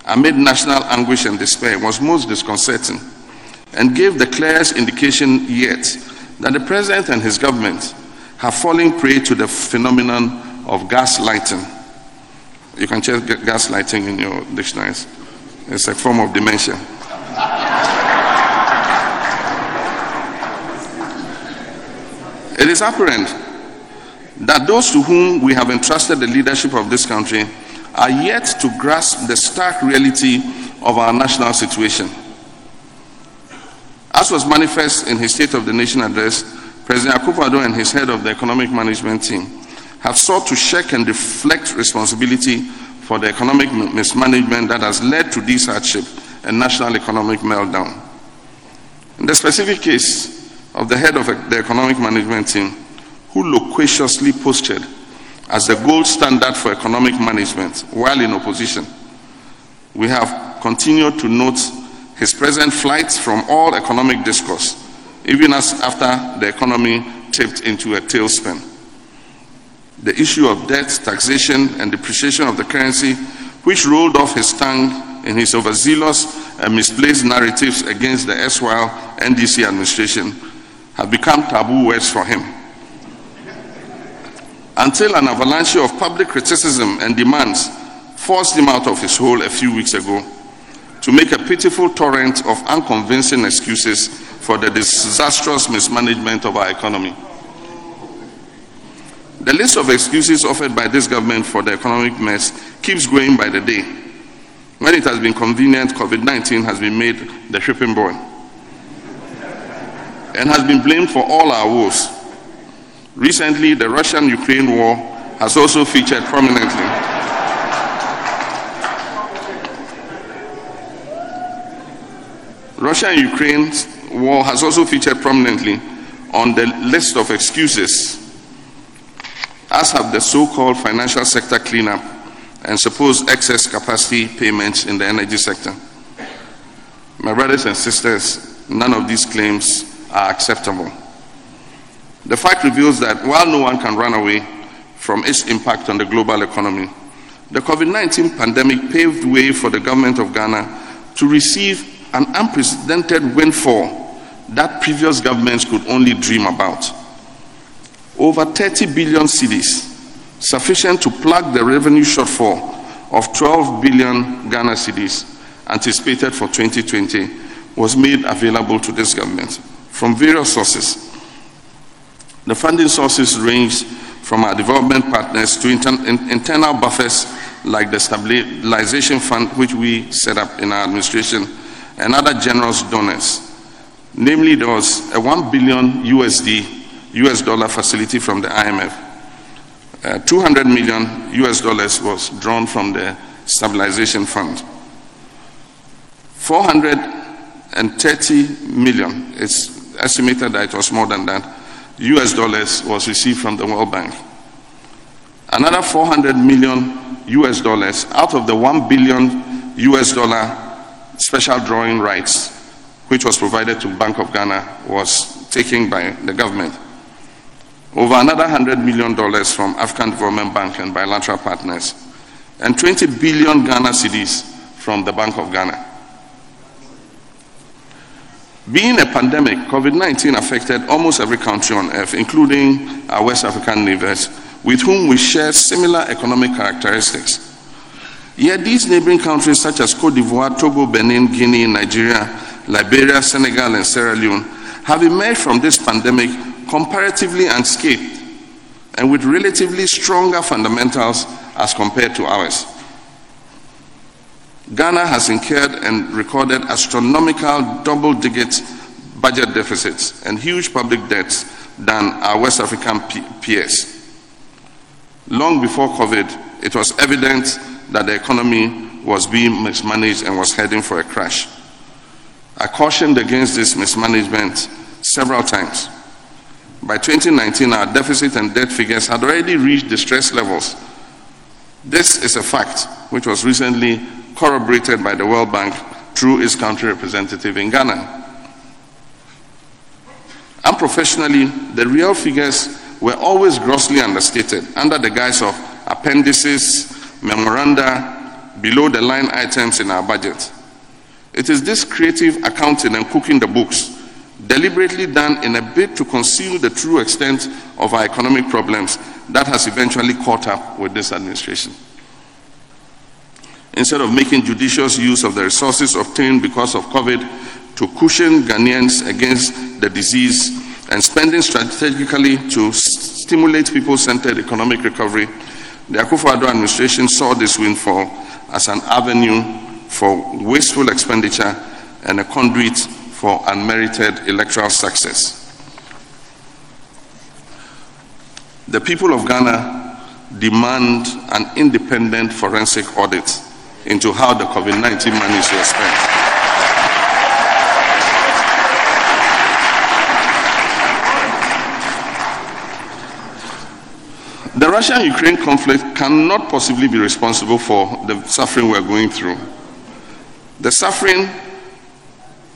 amid national anguish and despair was most disconcerting and gave the clearest indication yet that the president and his government have fallen prey to the phenomenon of gaslighting. You can check gaslighting in your dictionaries. It's a form of dementia. it is apparent that those to whom we have entrusted the leadership of this country are yet to grasp the stark reality of our national situation. As was manifest in his State of the Nation address, President Akufo-Addo and his head of the economic management team have sought to shirk and deflect responsibility for the economic mismanagement that has led to this hardship and national economic meltdown. In the specific case of the head of the economic management team, who loquaciously posted as the gold standard for economic management while in opposition, we have continued to note his present flight from all economic discourse, even as after the economy tipped into a tailspin. The issue of debt, taxation, and depreciation of the currency, which rolled off his tongue in his overzealous and misplaced narratives against the erstwhile NDC administration, have become taboo words for him. Until an avalanche of public criticism and demands forced him out of his hole a few weeks ago to make a pitiful torrent of unconvincing excuses for the disastrous mismanagement of our economy. The list of excuses offered by this government for the economic mess keeps growing by the day. When it has been convenient, COVID 19 has been made the shipping boy and has been blamed for all our woes. Recently, the Russian Ukraine war has also featured prominently. Russia and Ukraine's war has also featured prominently on the list of excuses as have the so called financial sector cleanup and supposed excess capacity payments in the energy sector. My brothers and sisters, none of these claims are acceptable. The fact reveals that while no one can run away from its impact on the global economy, the COVID 19 pandemic paved way for the government of Ghana to receive an unprecedented windfall that previous governments could only dream about over 30 billion cedis, sufficient to plug the revenue shortfall of 12 billion Ghana cedis anticipated for 2020 was made available to this government from various sources. The funding sources range from our development partners to inter- internal buffers like the Stabilization Fund, which we set up in our administration, and other generous donors. Namely, there was a 1 billion USD US dollar facility from the IMF. Uh, 200 million US dollars was drawn from the stabilization fund. 430 million, it's estimated that it was more than that, US dollars was received from the World Bank. Another 400 million US dollars out of the 1 billion US dollar special drawing rights, which was provided to Bank of Ghana, was taken by the government over another $100 million from African Development Bank and bilateral partners, and 20 billion Ghana cedis from the Bank of Ghana. Being a pandemic, COVID 19 affected almost every country on earth, including our West African neighbors, with whom we share similar economic characteristics. Yet these neighboring countries, such as Cote d'Ivoire, Togo, Benin, Guinea, Nigeria, Liberia, Senegal, and Sierra Leone, have emerged from this pandemic comparatively unscathed and with relatively stronger fundamentals as compared to ours. Ghana has incurred and recorded astronomical double digit budget deficits and huge public debts than our West African peers. Long before COVID, it was evident that the economy was being mismanaged and was heading for a crash. I cautioned against this mismanagement several times. By 2019, our deficit and debt figures had already reached distress levels. This is a fact which was recently corroborated by the World Bank through its country representative in Ghana. Unprofessionally, the real figures were always grossly understated under the guise of appendices, memoranda, below the line items in our budget. It is this creative accounting and cooking the books deliberately done in a bid to conceal the true extent of our economic problems that has eventually caught up with this administration. Instead of making judicious use of the resources obtained because of COVID to cushion Ghanaians against the disease and spending strategically to stimulate people centered economic recovery, the Akufo-Addo administration saw this windfall as an avenue for wasteful expenditure and a conduit for unmerited electoral success. The people of Ghana demand an independent forensic audit into how the COVID 19 monies were spent. The Russia Ukraine conflict cannot possibly be responsible for the suffering we're going through. The suffering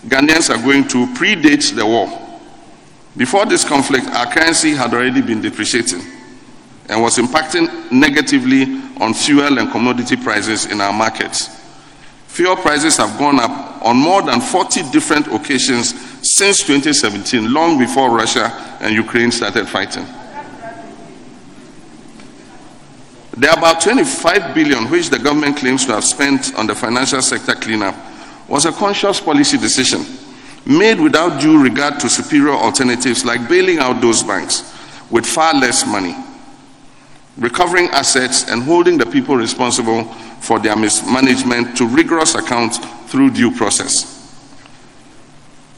Ghanaians are going to predates the war. Before this conflict, our currency had already been depreciating and was impacting negatively on fuel and commodity prices in our markets. Fuel prices have gone up on more than 40 different occasions since 2017, long before Russia and Ukraine started fighting. The about 25 billion which the government claims to have spent on the financial sector cleanup was a conscious policy decision made without due regard to superior alternatives like bailing out those banks with far less money, recovering assets, and holding the people responsible for their mismanagement to rigorous account through due process.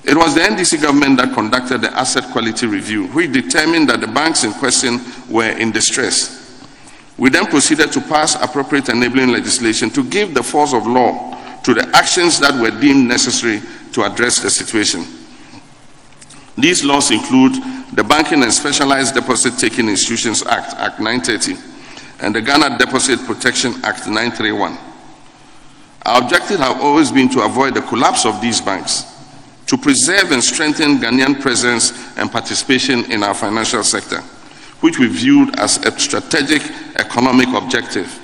It was the NDC government that conducted the asset quality review, which determined that the banks in question were in distress we then proceeded to pass appropriate enabling legislation to give the force of law to the actions that were deemed necessary to address the situation. These laws include the Banking and Specialized Deposit Taking Institutions Act, Act 930, and the Ghana Deposit Protection Act 931. Our objective has always been to avoid the collapse of these banks, to preserve and strengthen Ghanaian presence and participation in our financial sector which we viewed as a strategic economic objective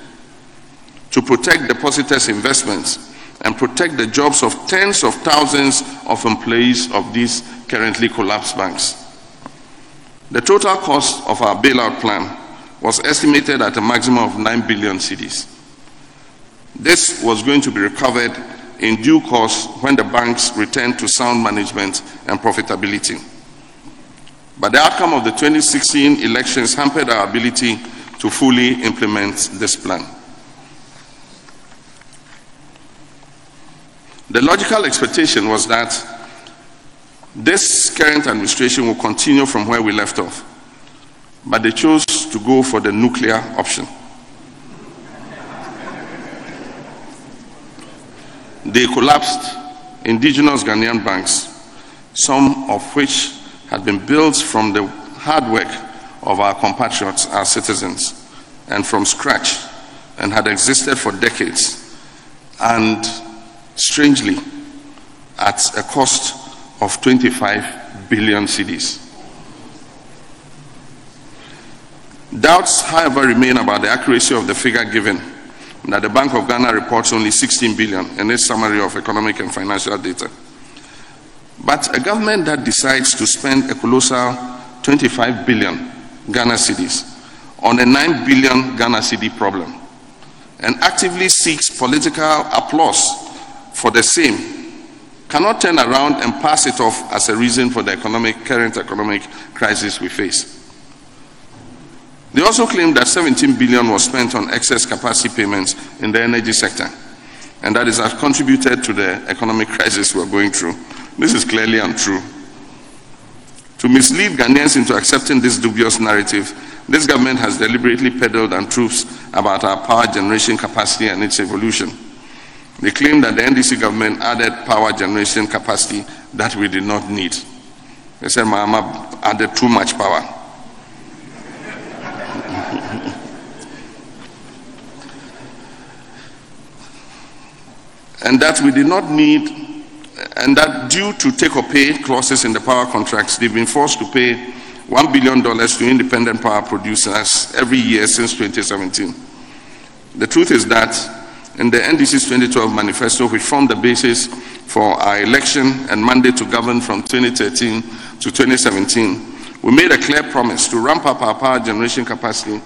to protect depositors' investments and protect the jobs of tens of thousands of employees of these currently collapsed banks. The total cost of our bailout plan was estimated at a maximum of 9 billion cedis. This was going to be recovered in due course when the banks returned to sound management and profitability. But the outcome of the 2016 elections hampered our ability to fully implement this plan. The logical expectation was that this current administration will continue from where we left off, but they chose to go for the nuclear option. They collapsed indigenous Ghanaian banks, some of which had been built from the hard work of our compatriots, our citizens, and from scratch, and had existed for decades, and strangely, at a cost of 25 billion cedis. Doubts, however, remain about the accuracy of the figure given that the Bank of Ghana reports only 16 billion in its summary of economic and financial data. But a government that decides to spend a colossal 25 billion Ghana cedis on a 9 billion Ghana cedi problem and actively seeks political applause for the same cannot turn around and pass it off as a reason for the economic, current economic crisis we face. They also claim that 17 billion was spent on excess capacity payments in the energy sector, and that has contributed to the economic crisis we're going through. This is clearly untrue. To mislead Ghanaians into accepting this dubious narrative, this government has deliberately peddled untruths about our power generation capacity and its evolution. They claim that the NDC government added power generation capacity that we did not need. They said Mahama added too much power. and that we did not need and that due to take or pay clauses in the power contracts, they've been forced to pay $1 billion to independent power producers every year since 2017. The truth is that in the NDC's 2012 manifesto, which formed the basis for our election and mandate to govern from 2013 to 2017, we made a clear promise to ramp up our power generation capacity,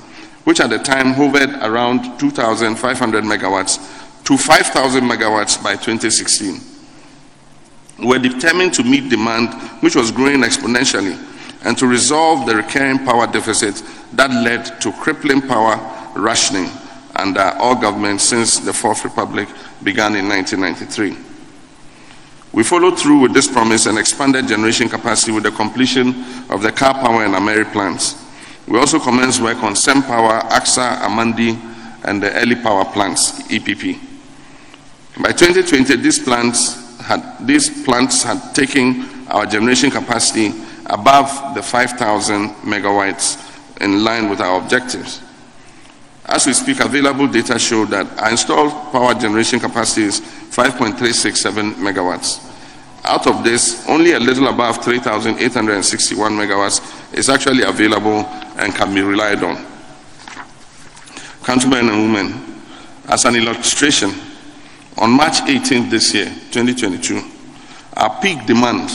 which at the time hovered around 2,500 megawatts, to 5,000 megawatts by 2016 were determined to meet demand, which was growing exponentially, and to resolve the recurring power deficit that led to crippling power rationing under all governments since the Fourth Republic began in 1993. We followed through with this promise and expanded generation capacity with the completion of the Karpower and Ameri plants, We also commenced work on Cenpower, AKSA, Amandi, and the early power plants, EPP. By 2020, these plants had, these plants had taken our generation capacity above the 5,000 megawatts in line with our objectives. As we speak, available data show that our installed power generation capacity is 5.367 megawatts. Out of this, only a little above 3,861 megawatts is actually available and can be relied on. Countrymen and women, as an illustration, on March 18th this year, 2022, our peak demand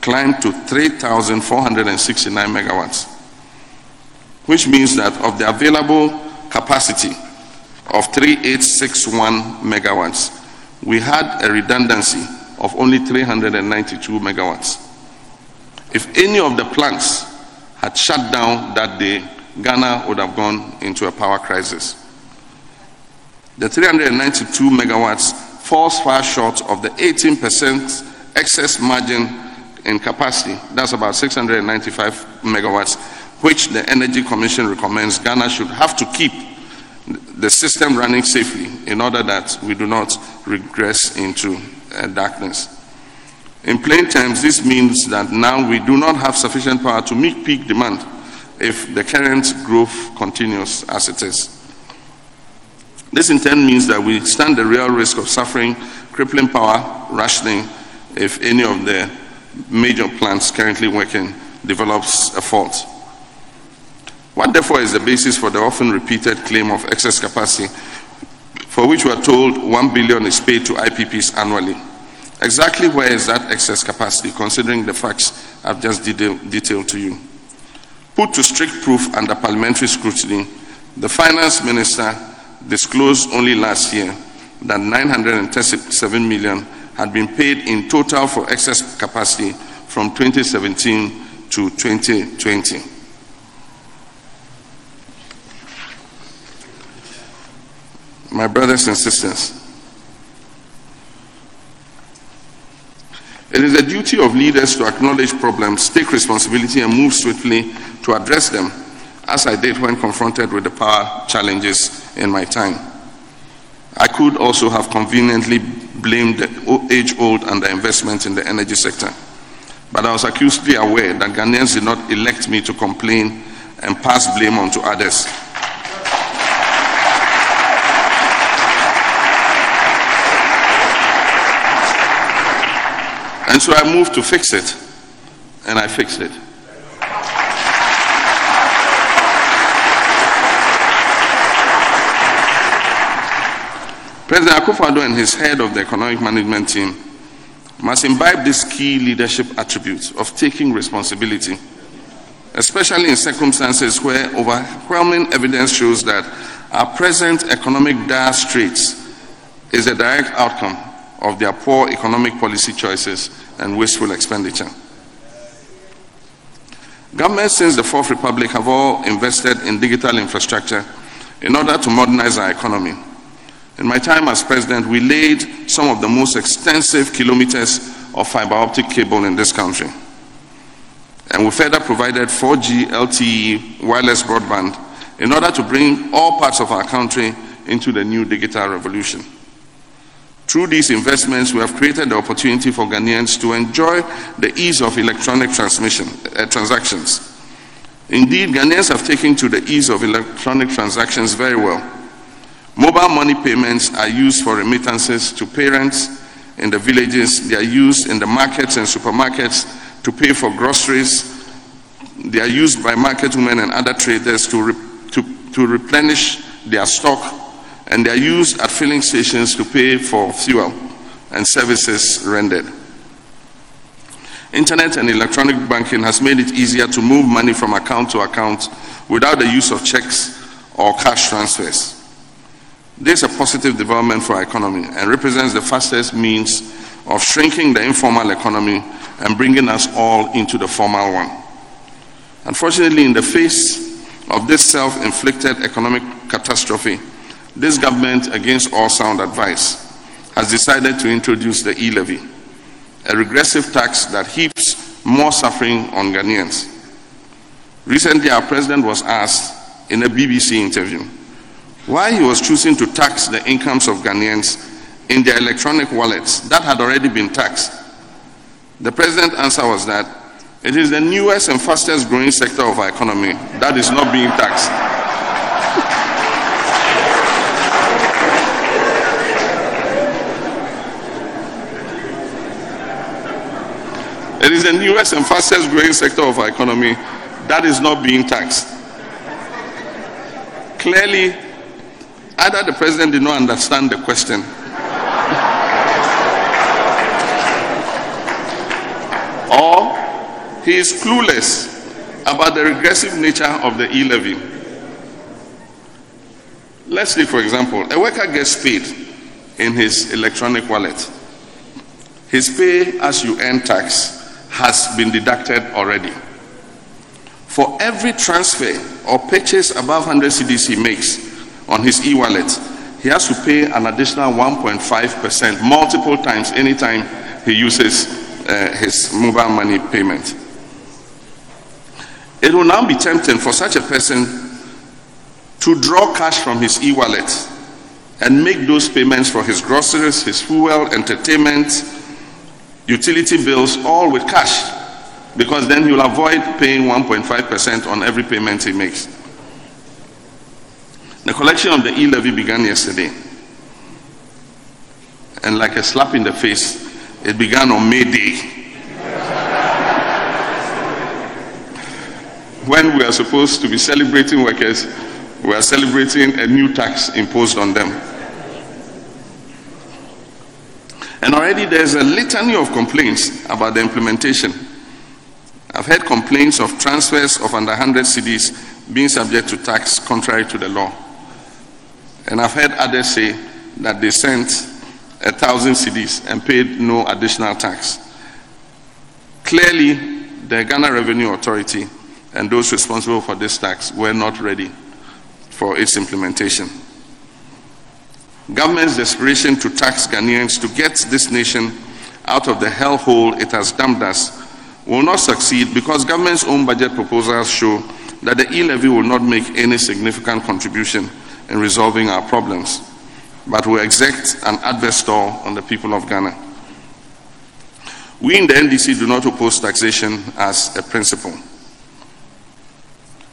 climbed to 3,469 megawatts, which means that of the available capacity of 3861 megawatts, we had a redundancy of only 392 megawatts. If any of the plants had shut down that day, Ghana would have gone into a power crisis. The 392 megawatts falls far short of the 18% excess margin in capacity, that's about 695 megawatts, which the Energy Commission recommends Ghana should have to keep the system running safely in order that we do not regress into uh, darkness. In plain terms, this means that now we do not have sufficient power to meet peak demand if the current growth continues as it is. This in turn means that we stand the real risk of suffering crippling power rationing if any of the major plants currently working develops a fault. What therefore is the basis for the often repeated claim of excess capacity for which we are told 1 billion is paid to IPPs annually? Exactly where is that excess capacity considering the facts I've just detail, detailed to you? Put to strict proof under parliamentary scrutiny, the finance minister disclosed only last year that 937 million had been paid in total for excess capacity from 2017 to 2020. My brothers and sisters, it is the duty of leaders to acknowledge problems, take responsibility, and move swiftly to address them, as I did when confronted with the power challenges in my time. I could also have conveniently blamed the age old underinvestment in the energy sector. But I was acutely aware that Ghanaians did not elect me to complain and pass blame on to others. And so I moved to fix it, and I fixed it. President Akufo-Addo and his head of the economic management team must imbibe this key leadership attribute of taking responsibility, especially in circumstances where overwhelming evidence shows that our present economic dire straits is a direct outcome of their poor economic policy choices and wasteful expenditure. Governments since the Fourth Republic have all invested in digital infrastructure in order to modernize our economy in my time as president, we laid some of the most extensive kilometers of fiber optic cable in this country. And we further provided 4G LTE wireless broadband in order to bring all parts of our country into the new digital revolution. Through these investments, we have created the opportunity for Ghanaians to enjoy the ease of electronic transmission, uh, transactions. Indeed, Ghanaians have taken to the ease of electronic transactions very well. Mobile money payments are used for remittances to parents in the villages. They are used in the markets and supermarkets to pay for groceries. They are used by market women and other traders to, re- to, to replenish their stock. And they are used at filling stations to pay for fuel and services rendered. Internet and electronic banking has made it easier to move money from account to account without the use of checks or cash transfers. This is a positive development for our economy and represents the fastest means of shrinking the informal economy and bringing us all into the formal one. Unfortunately, in the face of this self inflicted economic catastrophe, this government, against all sound advice, has decided to introduce the e levy, a regressive tax that heaps more suffering on Ghanaians. Recently, our president was asked in a BBC interview why he was choosing to tax the incomes of Ghanaians in their electronic wallets that had already been taxed. The president's answer was that it is the newest and fastest growing sector of our economy that is not being taxed. It is the newest and fastest growing sector of our economy that is not being taxed. Clearly, either the president did not understand the question or he is clueless about the regressive nature of the e levy. Let's say, for example, a worker gets paid in his electronic wallet. His pay as you earn tax has been deducted already. For every transfer or purchase above 100 cedis he makes on his e wallet, he has to pay an additional 1.5% multiple times anytime he uses uh, his mobile money payment. It will now be tempting for such a person to draw cash from his e wallet and make those payments for his groceries, his fuel, entertainment, utility bills, all with cash, because then he'll avoid paying 1.5% on every payment he makes. The collection of the e levy began yesterday. And like a slap in the face, it began on May Day. when we are supposed to be celebrating workers, we are celebrating a new tax imposed on them. And already there's a litany of complaints about the implementation. I've heard complaints of transfers of under 100 cedis being subject to tax contrary to the law. And I've heard others say that they sent a thousand cedis and paid no additional tax. Clearly, the Ghana Revenue Authority and those responsible for this tax were not ready for its implementation. Government's desperation to tax Ghanaians to get this nation out of the hellhole it has dumped us will not succeed because government's own budget proposals show that the e-levy will not make any significant contribution in resolving our problems, but will exact an adverse toll on the people of Ghana. We in the NDC do not oppose taxation as a principle.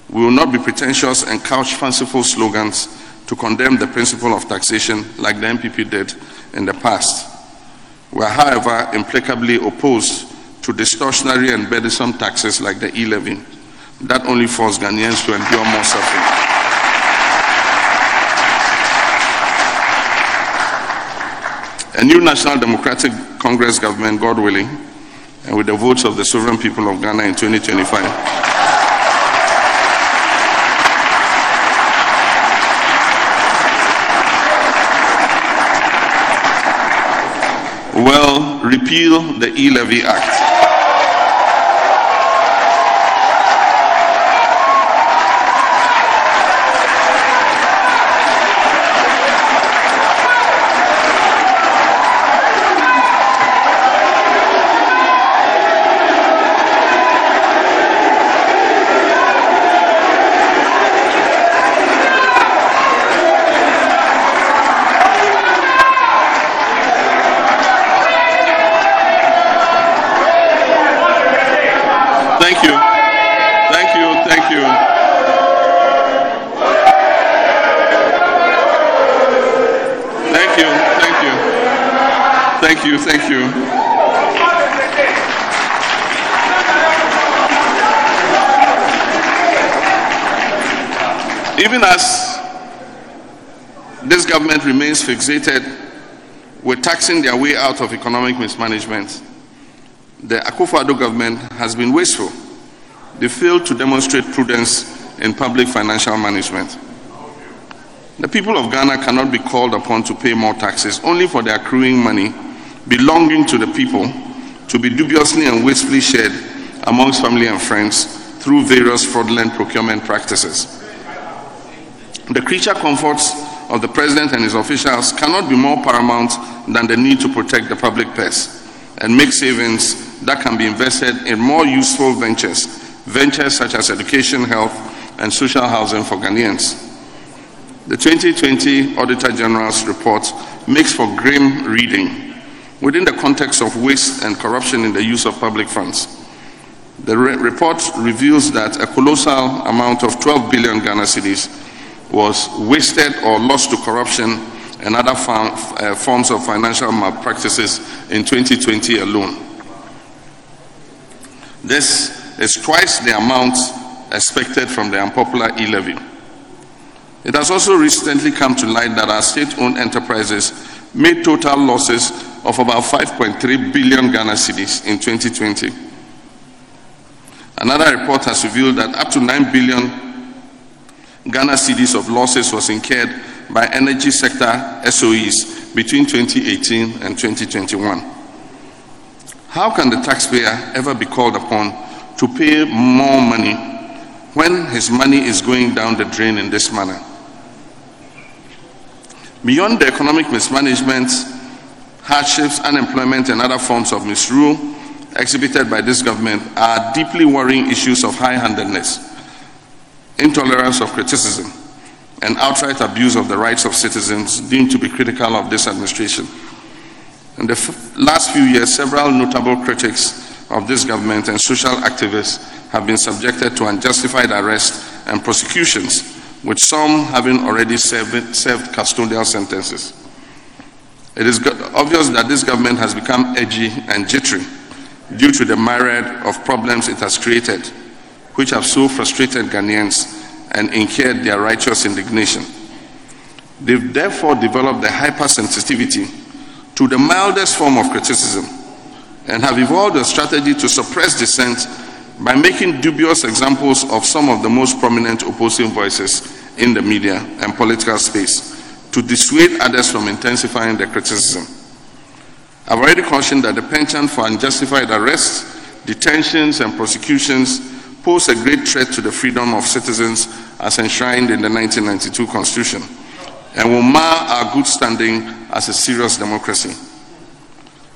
We will not be pretentious and couch fanciful slogans to condemn the principle of taxation like the NPP did in the past. We are, however, implacably opposed to distortionary and burdensome taxes like the e levy that only force Ghanaians to endure more suffering. A new National Democratic Congress government, God willing, and with the votes of the sovereign people of Ghana in 2025. will repeal the e levy act. Even as this government remains fixated with taxing their way out of economic mismanagement, the Akufo-Addo government has been wasteful. They failed to demonstrate prudence in public financial management. The people of Ghana cannot be called upon to pay more taxes only for the accruing money belonging to the people to be dubiously and wastefully shared amongst family and friends through various fraudulent procurement practices. The creature comforts of the president and his officials cannot be more paramount than the need to protect the public purse and make savings that can be invested in more useful ventures ventures such as education, health, and social housing for Ghanaians. The 2020 Auditor General's report makes for grim reading within the context of waste and corruption in the use of public funds. The re- report reveals that a colossal amount of 12 billion Ghana cedis was wasted or lost to corruption and other fa- uh, forms of financial malpractices in 2020 alone. This is twice the amount expected from the unpopular e levy. It has also recently come to light that our state owned enterprises made total losses of about 5.3 billion Ghana cedis in 2020. Another report has revealed that up to 9 billion Ghana cedis of losses was incurred by energy sector SOEs between 2018 and 2021. How can the taxpayer ever be called upon to pay more money when his money is going down the drain in this manner? Beyond the economic mismanagement, hardships, unemployment, and other forms of misrule exhibited by this government are deeply worrying issues of high handedness, intolerance of criticism, and outright abuse of the rights of citizens deemed to be critical of this administration. In the f- last few years, several notable critics of this government and social activists have been subjected to unjustified arrest and prosecutions with some having already served, served custodial sentences. It is go- obvious that this government has become edgy and jittery due to the myriad of problems it has created, which have so frustrated Ghanaians and incurred their righteous indignation. They've therefore developed a hypersensitivity to the mildest form of criticism and have evolved a strategy to suppress dissent by making dubious examples of some of the most prominent opposing voices in the media and political space to dissuade others from intensifying their criticism. I've already cautioned that the penchant for unjustified arrests, detentions, and prosecutions pose a great threat to the freedom of citizens as enshrined in the 1992 Constitution and will mar our good standing as a serious democracy.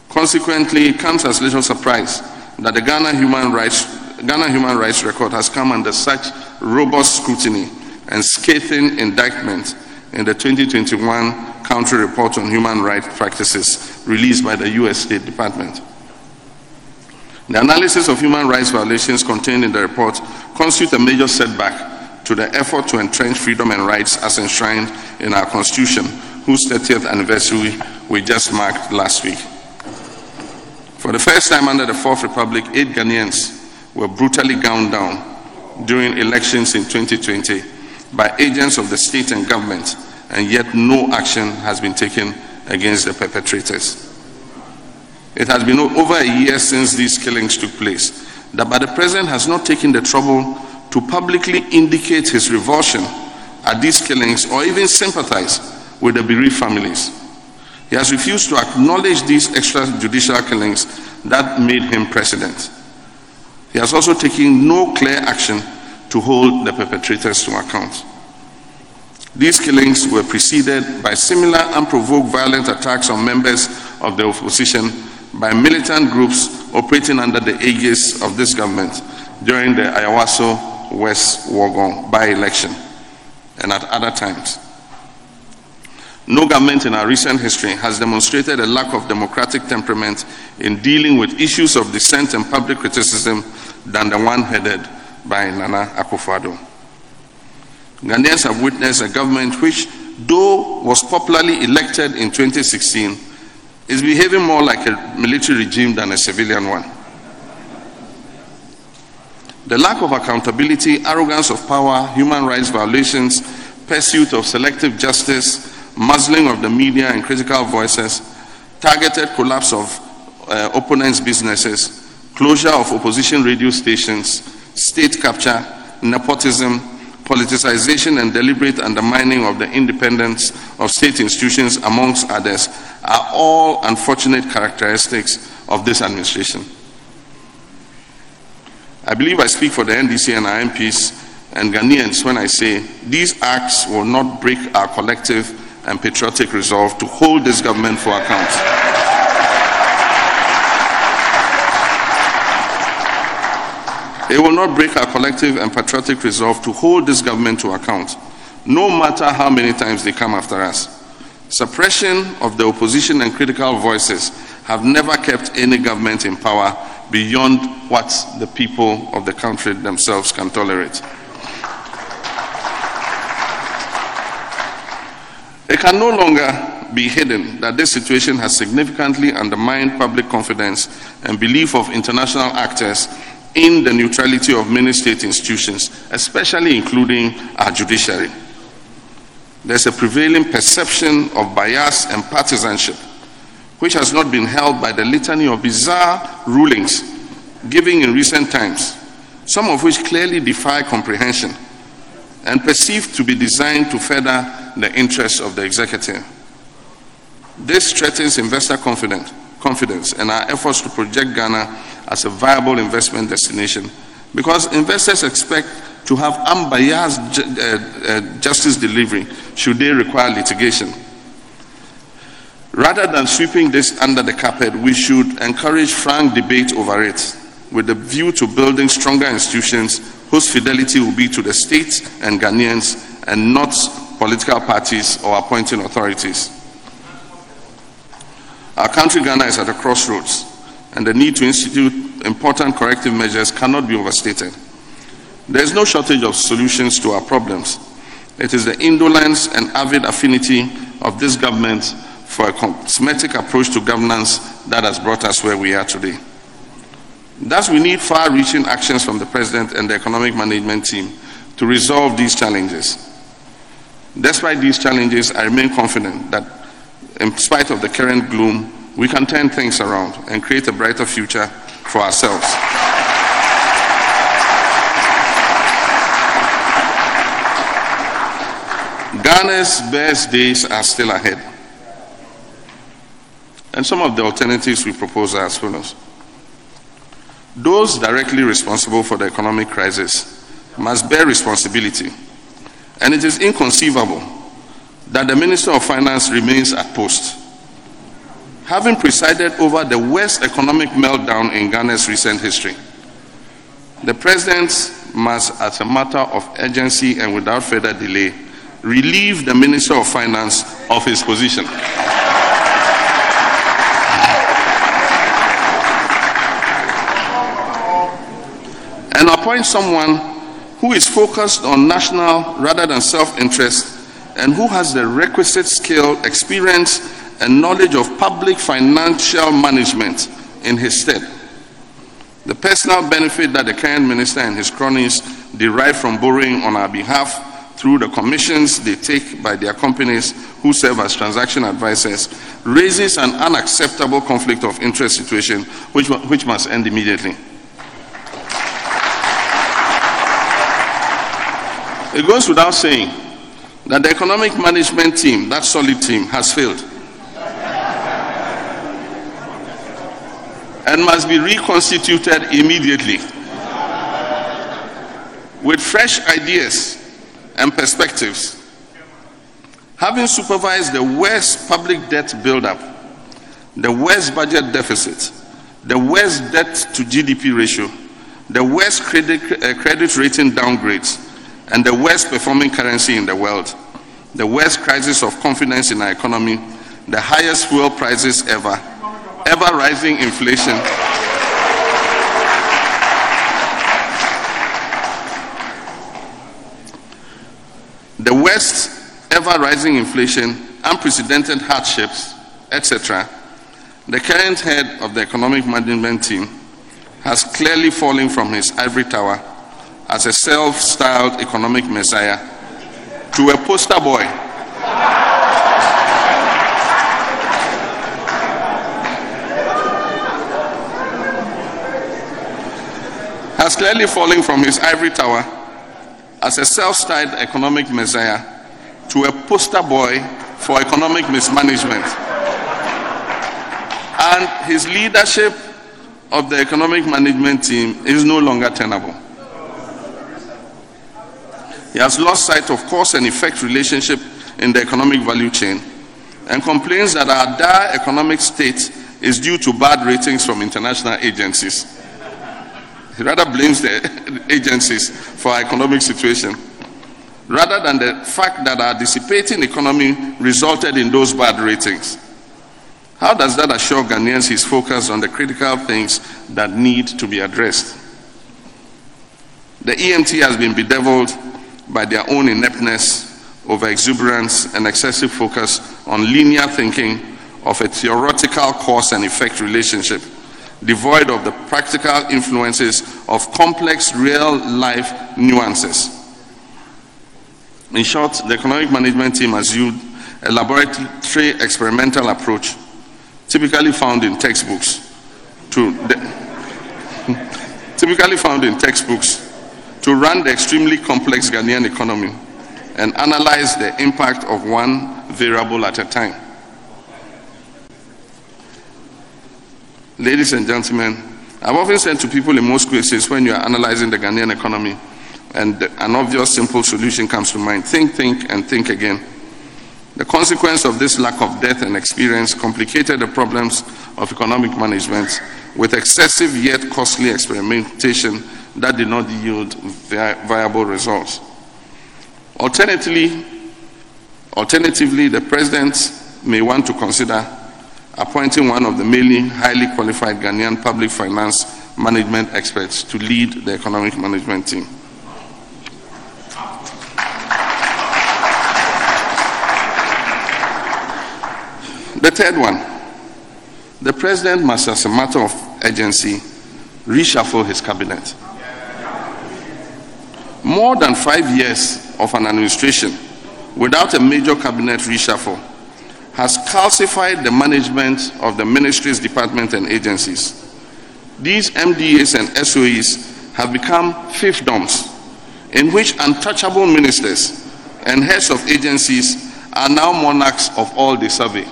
Consequently, it comes as little surprise that the Ghana human rights, Ghana human rights record has come under such robust scrutiny and scathing indictment in the 2021 Country Report on Human Rights Practices released by the U.S. State Department. The analysis of human rights violations contained in the report constitute a major setback to the effort to entrench freedom and rights as enshrined in our Constitution, whose 30th anniversary we just marked last week. For the first time under the Fourth Republic, eight Ghanaians were brutally gunned down during elections in 2020 by agents of the state and government, and yet no action has been taken against the perpetrators. It has been over a year since these killings took place, that but the president has not taken the trouble to publicly indicate his revulsion at these killings or even sympathize with the bereaved families. He has refused to acknowledge these extrajudicial killings that made him president. He has also taken no clear action to hold the perpetrators to account. These killings were preceded by similar unprovoked violent attacks on members of the opposition by militant groups operating under the aegis of this government during the Ayawaso West Wuogon by election and at other times. No government in our recent history has demonstrated a lack of democratic temperament in dealing with issues of dissent and public criticism than the one headed by Nana Akufo-Addo. Ghanaians have witnessed a government which, though was popularly elected in 2016, is behaving more like a military regime than a civilian one. The lack of accountability, arrogance of power, human rights violations, pursuit of selective justice, muzzling of the media and critical voices, targeted collapse of uh, opponents' businesses, closure of opposition radio stations, state capture, nepotism, politicization, and deliberate undermining of the independence of state institutions, amongst others, are all unfortunate characteristics of this administration. I believe I speak for the NDC and our MPs and Ghanaians when I say these acts will not break our collective and patriotic resolve to hold this government for account. It will not break our collective and patriotic resolve to hold this government to account, no matter how many times they come after us. Suppression of the opposition and critical voices have never kept any government in power beyond what the people of the country themselves can tolerate. It can no longer be hidden that this situation has significantly undermined public confidence and belief of international actors in the neutrality of many state institutions, especially including our judiciary. There's a prevailing perception of bias and partisanship, which has not been held by the litany of bizarre rulings given in recent times, some of which clearly defy comprehension and perceived to be designed to further the interests of the executive. This threatens investor confidence, confidence and our efforts to project Ghana as a viable investment destination because investors expect to have unbiased uh, uh, justice delivery should they require litigation. Rather than sweeping this under the carpet, we should encourage frank debate over it with the view to building stronger institutions whose fidelity will be to the state and Ghanaians and not political parties or appointing authorities. Our country, Ghana, is at a crossroads, and the need to institute important corrective measures cannot be overstated. There is no shortage of solutions to our problems. It is the indolence and avid affinity of this government for a cosmetic approach to governance that has brought us where we are today. Thus, we need far reaching actions from the President and the economic management team to resolve these challenges. Despite these challenges, I remain confident that, in spite of the current gloom, we can turn things around and create a brighter future for ourselves. Ghana's best days are still ahead. And some of the alternatives we propose are as follows. Those directly responsible for the economic crisis must bear responsibility. And it is inconceivable that the Minister of Finance remains at post. Having presided over the worst economic meltdown in Ghana's recent history, the President must, as a matter of urgency and without further delay, relieve the Minister of Finance of his position. and appoint someone who is focused on national rather than self interest and who has the requisite skill, experience, and knowledge of public financial management in his stead. The personal benefit that the current minister and his cronies derive from borrowing on our behalf through the commissions they take by their companies who serve as transaction advisors raises an unacceptable conflict of interest situation which, which must end immediately. It goes without saying that the economic management team, that solid team, has failed. And must be reconstituted immediately with fresh ideas and perspectives. Having supervised the worst public debt buildup, the worst budget deficit, the worst debt to GDP ratio, the worst credit, uh, credit rating downgrades, and the worst performing currency in the world, the worst crisis of confidence in our economy, the highest fuel prices ever, ever rising inflation. The worst ever rising inflation, unprecedented hardships, etc. The current head of the economic management team has clearly fallen from his ivory tower as a self styled economic messiah to a poster boy has clearly fallen from his ivory tower as a self styled economic messiah to a poster boy for economic mismanagement. And his leadership of the economic management team is no longer tenable. He has lost sight of cause and effect relationship in the economic value chain and complains that our dire economic state is due to bad ratings from international agencies. He rather blames the agencies for our economic situation, rather than the fact that our dissipating economy resulted in those bad ratings. How does that assure Ghanaians he's focused on the critical things that need to be addressed? The EMT has been bedeviled by their own ineptness, over exuberance, and excessive focus on linear thinking of a theoretical cause and effect relationship, devoid of the practical influences of complex real life nuances. In short, the economic management team has used a laboratory experimental approach typically found in textbooks to typically found in textbooks to run the extremely complex Ghanaian economy and analyze the impact of one variable at a time. Ladies and gentlemen, I've often said to people in most cases when you are analyzing the Ghanaian economy and an obvious simple solution comes to mind think, think, and think again. The consequence of this lack of depth and experience complicated the problems of economic management with excessive yet costly experimentation that did not yield vi- viable results. Alternatively, alternatively, the president may want to consider appointing one of the mainly highly qualified Ghanaian public finance management experts to lead the economic management team. The third one, the president must, as a matter of urgency, reshuffle his cabinet. More than five years of an administration without a major cabinet reshuffle has calcified the management of the ministries, departments, and agencies. These MDAs and SOEs have become fiefdoms in which untouchable ministers and heads of agencies are now monarchs of all they survey.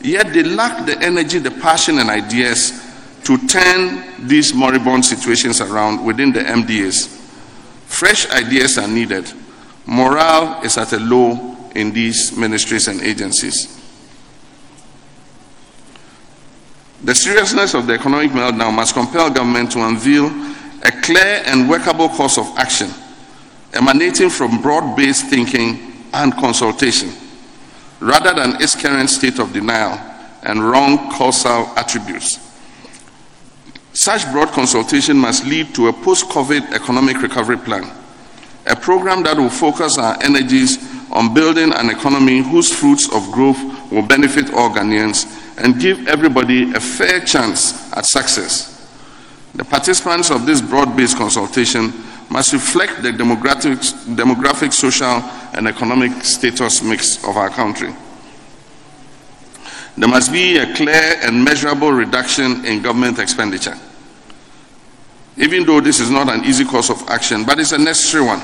Yet they lack the energy, the passion, and ideas to turn these moribund situations around within the MDAs. Fresh ideas are needed. Morale is at a low in these ministries and agencies. The seriousness of the economic meltdown must compel government to unveil a clear and workable course of action emanating from broad based thinking and consultation rather than its current state of denial and wrong causal attributes. Such broad consultation must lead to a post COVID economic recovery plan, a program that will focus our energies on building an economy whose fruits of growth will benefit all Ghanaians and give everybody a fair chance at success. The participants of this broad based consultation must reflect the demographic, demographic, social, and economic status mix of our country. There must be a clear and measurable reduction in government expenditure. Even though this is not an easy course of action, but it's a necessary one.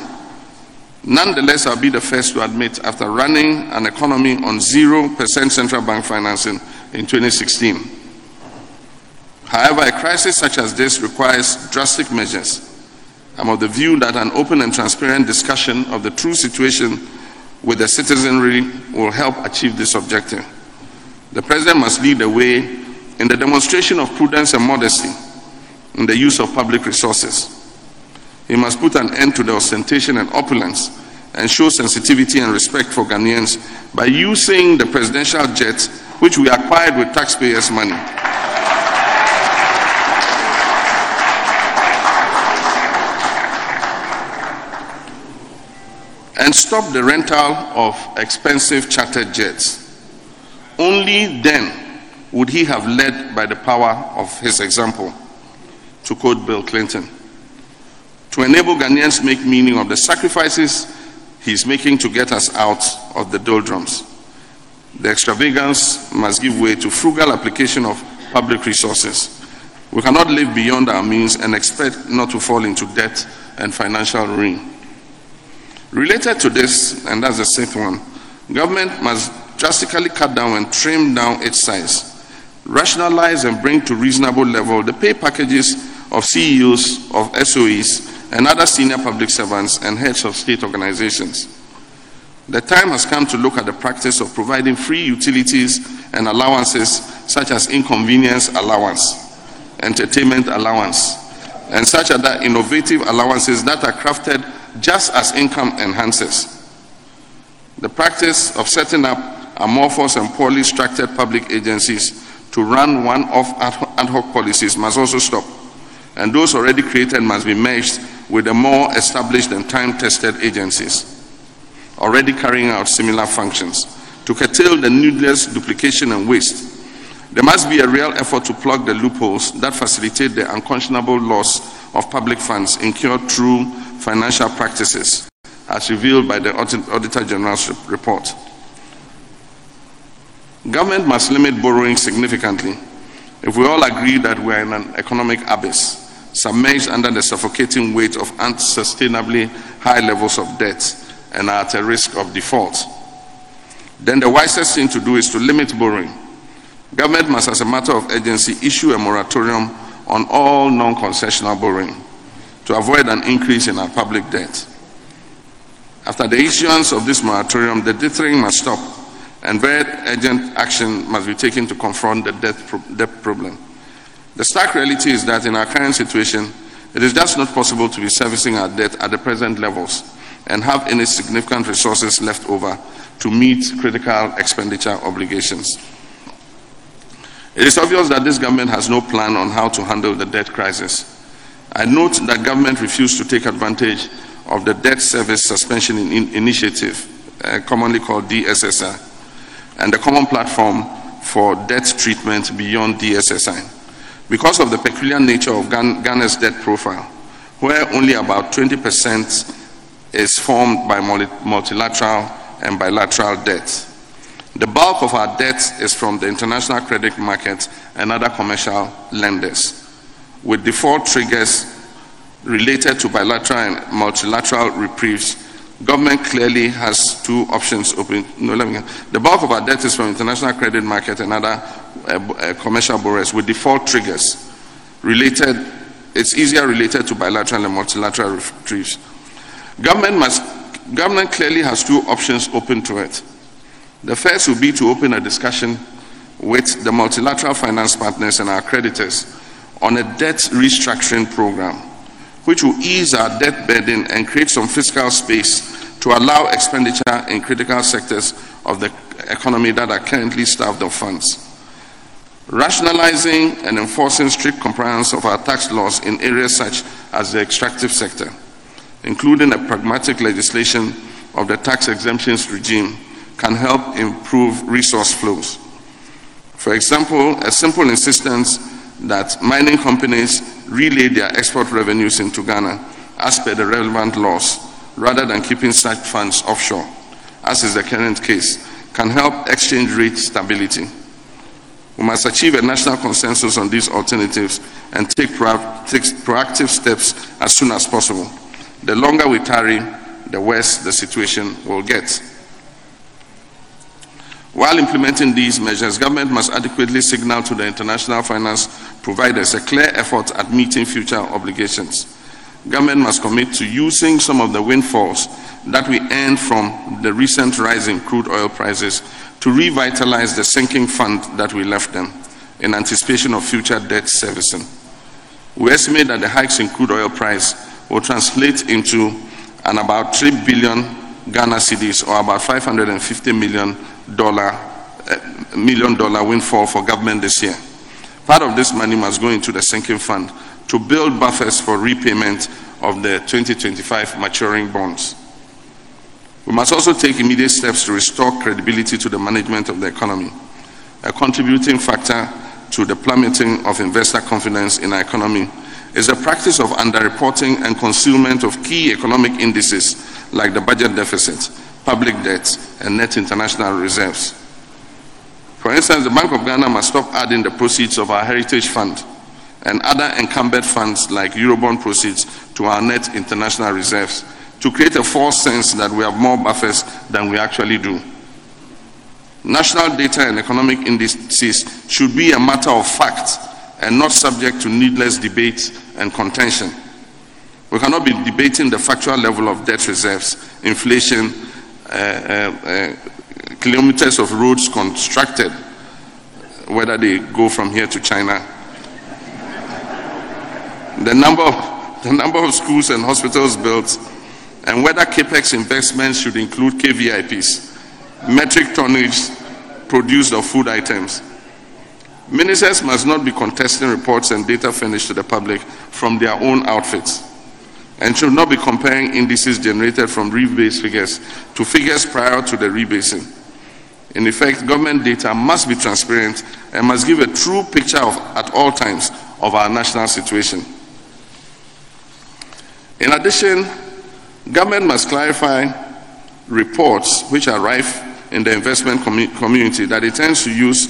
Nonetheless, I'll be the first to admit after running an economy on 0% central bank financing in 2016. However, a crisis such as this requires drastic measures. I'm of the view that an open and transparent discussion of the true situation with the citizenry will help achieve this objective. The President must lead the way in the demonstration of prudence and modesty in the use of public resources. He must put an end to the ostentation and opulence and show sensitivity and respect for Ghanaians by using the presidential jet, which we acquired with taxpayers' money. And stop the rental of expensive chartered jets. Only then would he have led by the power of his example, to quote Bill Clinton. To enable Ghanaians make meaning of the sacrifices he's making to get us out of the doldrums. The extravagance must give way to frugal application of public resources. We cannot live beyond our means and expect not to fall into debt and financial ruin. Related to this, and that's the sixth one, government must drastically cut down and trim down its size, rationalize and bring to reasonable level the pay packages of CEOs of SOEs and other senior public servants and heads of state organizations. The time has come to look at the practice of providing free utilities and allowances such as inconvenience allowance. entertainment allowance, and such other innovative allowances that are crafted just as income enhancers. The practice of setting up amorphous and poorly structured public agencies to run one off ad hoc policies must also stop, and those already created must be merged with the more established and time tested agencies already carrying out similar functions to curtail the needless duplication and waste. There must be a real effort to plug the loopholes that facilitate the unconscionable loss of public funds incurred through financial practices, as revealed by the Auditor General's report. Government must limit borrowing significantly if we all agree that we are in an economic abyss, submerged under the suffocating weight of unsustainably high levels of debt and are at a risk of default. Then the wisest thing to do is to limit borrowing. Government must, as a matter of urgency, issue a moratorium on all non concessional borrowing to avoid an increase in our public debt. After the issuance of this moratorium, the dithering must stop and very urgent action must be taken to confront the debt, pro- debt problem. The stark reality is that in our current situation, it is just not possible to be servicing our debt at the present levels and have any significant resources left over to meet critical expenditure obligations. It is obvious that this government has no plan on how to handle the debt crisis. I note that government refused to take advantage of the debt service suspension in initiative, uh, commonly called DSSI, and the common platform for debt treatment beyond DSSI. Because of the peculiar nature of Ghana's debt profile, where only about 20% is formed by multilateral and bilateral debt. The bulk of our debt is from the international credit market and other commercial lenders, with default triggers related to bilateral and multilateral reprieves. Government clearly has two options open. No, let me. The bulk of our debt is from international credit market and other uh, uh, commercial borrowers with default triggers related. It's easier related to bilateral and multilateral reprieves. Government, must, government clearly has two options open to it. The first would be to open a discussion with the multilateral finance partners and our creditors on a debt restructuring program, which will ease our debt burden and create some fiscal space to allow expenditure in critical sectors of the economy that are currently starved of funds. Rationalizing and enforcing strict compliance of our tax laws in areas such as the extractive sector including a pragmatic legislation of the tax exemptions regime, can help improve resource flows. For example, a simple insistence that mining companies relay their export revenues into Ghana as per the relevant laws, rather than keeping such funds offshore, as is the current case, can help exchange rate stability. We must achieve a national consensus on these alternatives and take, proactive steps as soon as possible. The longer we tarry, the worse the situation will get. While implementing these measures, government must adequately signal to the international finance providers a clear effort at meeting future obligations. Government must commit to using some of the windfalls that we earned from the recent rise in crude oil prices to revitalize the sinking fund that we left them in anticipation of future debt servicing. We estimate that the hikes in crude oil price will translate into an about 3 billion Ghana cedis or about 550 million dollar uh, million dollar windfall for government this year. Part of this money must go into the sinking fund to build buffers for repayment of the 2025 maturing bonds. We must also take immediate steps to restore credibility to the management of the economy, a contributing factor to the plummeting of investor confidence in our economy is the practice of underreporting and concealment of key economic indices like the budget deficit, public debt, and net international reserves. For instance, the Bank of Ghana must stop adding the proceeds of our Heritage Fund and other encumbered funds like Eurobond proceeds to our net international reserves to create a false sense that we have more buffers than we actually do. National data and economic indices should be a matter of fact and not subject to needless debate and contention. We cannot be debating the factual level of debt reserves, inflation, uh, uh, uh, kilometers of roads constructed, whether they go from here to China. the number of, the number of schools and hospitals built, and whether capex investments should include KVIPs, metric tonnage produced of food items. Ministers must not be contesting reports and data furnished to the public from their own outfits and should not be comparing indices generated from rebase figures to figures prior to the rebasing. In effect, government data must be transparent and must give a true picture of, at all times of our national situation. In addition, government must clarify reports which are rife in the investment commu- community that it tends to use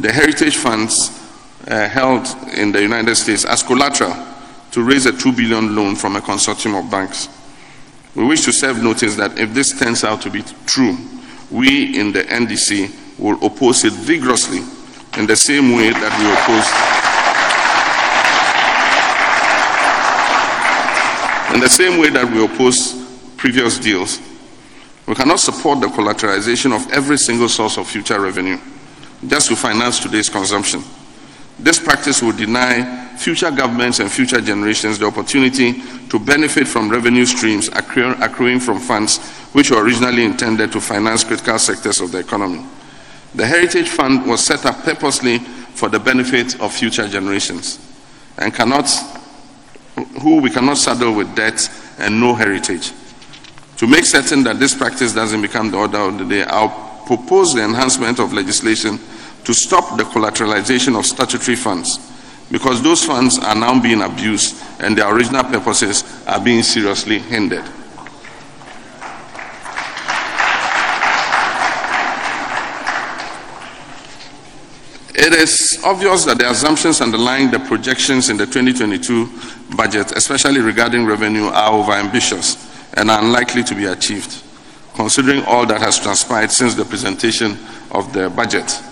the heritage funds uh, held in the United States as collateral to raise a 2 billion loan from a consortium of banks. We wish to serve notice that if this turns out to be true, we in the NDC will oppose it vigorously in the same way that we oppose in the same way that we oppose previous deals. We cannot support the collateralization of every single source of future revenue just to finance today's consumption. This practice will deny future governments and future generations the opportunity to benefit from revenue streams accruing from funds which were originally intended to finance critical sectors of the economy. The Heritage Fund was set up purposely for the benefit of future generations and cannot, who we cannot saddle with debt and no heritage. To make certain that this practice doesn't become the order of the day, I'll propose the enhancement of legislation to stop the collateralization of statutory funds because those funds are now being abused and their original purposes are being seriously hindered. It is obvious that the assumptions underlying the projections in the 2022 budget, especially regarding revenue, are overambitious and are unlikely to be achieved, considering all that has transpired since the presentation of the budget.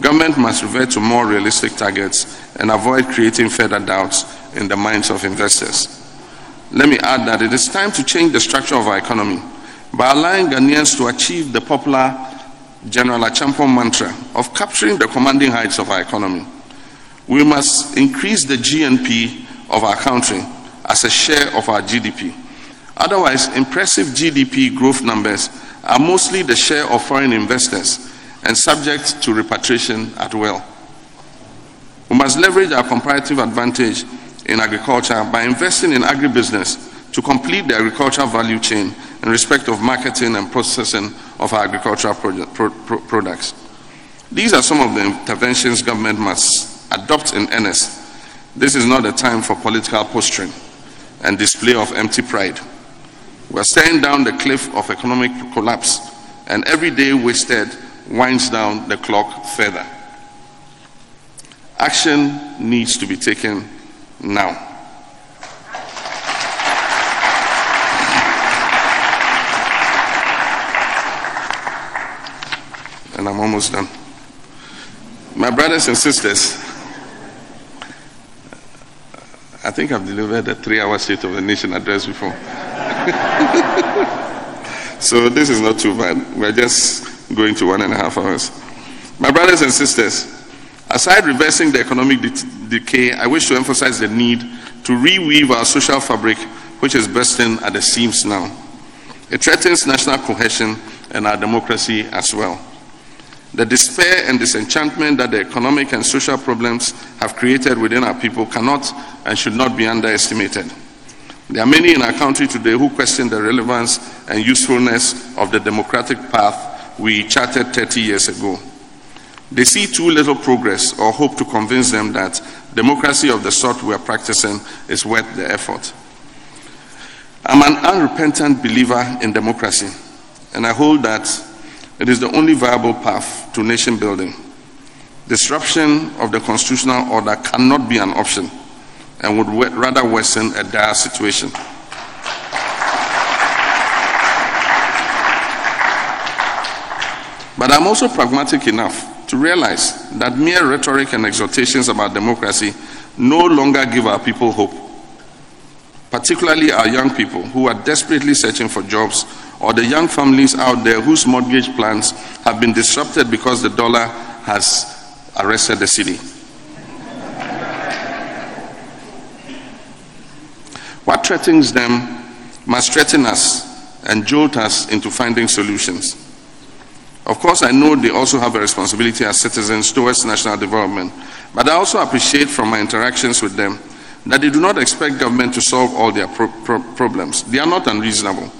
Government must revert to more realistic targets and avoid creating further doubts in the minds of investors. Let me add that it is time to change the structure of our economy by allowing Ghanaians to achieve the popular General Acheampong mantra of capturing the commanding heights of our economy. We must increase the GNP of our country as a share of our GDP. Otherwise, impressive GDP growth numbers are mostly the share of foreign investors and subject to repatriation at will. We must leverage our comparative advantage in agriculture by investing in agribusiness to complete the agricultural value chain in respect of marketing and processing of our agricultural pro- pro- products. These are some of the interventions government must adopt in earnest. This is not a time for political posturing and display of empty pride. We are staring down the cliff of economic collapse, and every day wasted winds down the clock further. Action needs to be taken now. And I'm almost done. My brothers and sisters, I think I've delivered a three hour State of the Nation address before. so this is not too bad. We're just going to one and a half hours. My brothers and sisters, aside reversing the economic de- decay, I wish to emphasize the need to reweave our social fabric, which is bursting at the seams now. It threatens national cohesion and our democracy as well. The despair and disenchantment that the economic and social problems have created within our people cannot and should not be underestimated. There are many in our country today who question the relevance and usefulness of the democratic path we charted 30 years ago. They see too little progress or hope to convince them that democracy of the sort we are practicing is worth the effort. I'm an unrepentant believer in democracy, and I hold that it is the only viable path to nation building. Disruption of the constitutional order cannot be an option and would rather worsen a dire situation. But I'm also pragmatic enough to realize that mere rhetoric and exhortations about democracy no longer give our people hope, particularly our young people who are desperately searching for jobs, or the young families out there whose mortgage plans have been disrupted because the dollar has arrested the cedi. What threatens them must threaten us and jolt us into finding solutions. Of course, I know they also have a responsibility as citizens towards national development, but I also appreciate from my interactions with them that they do not expect government to solve all their pro- pro- problems. They are not unreasonable.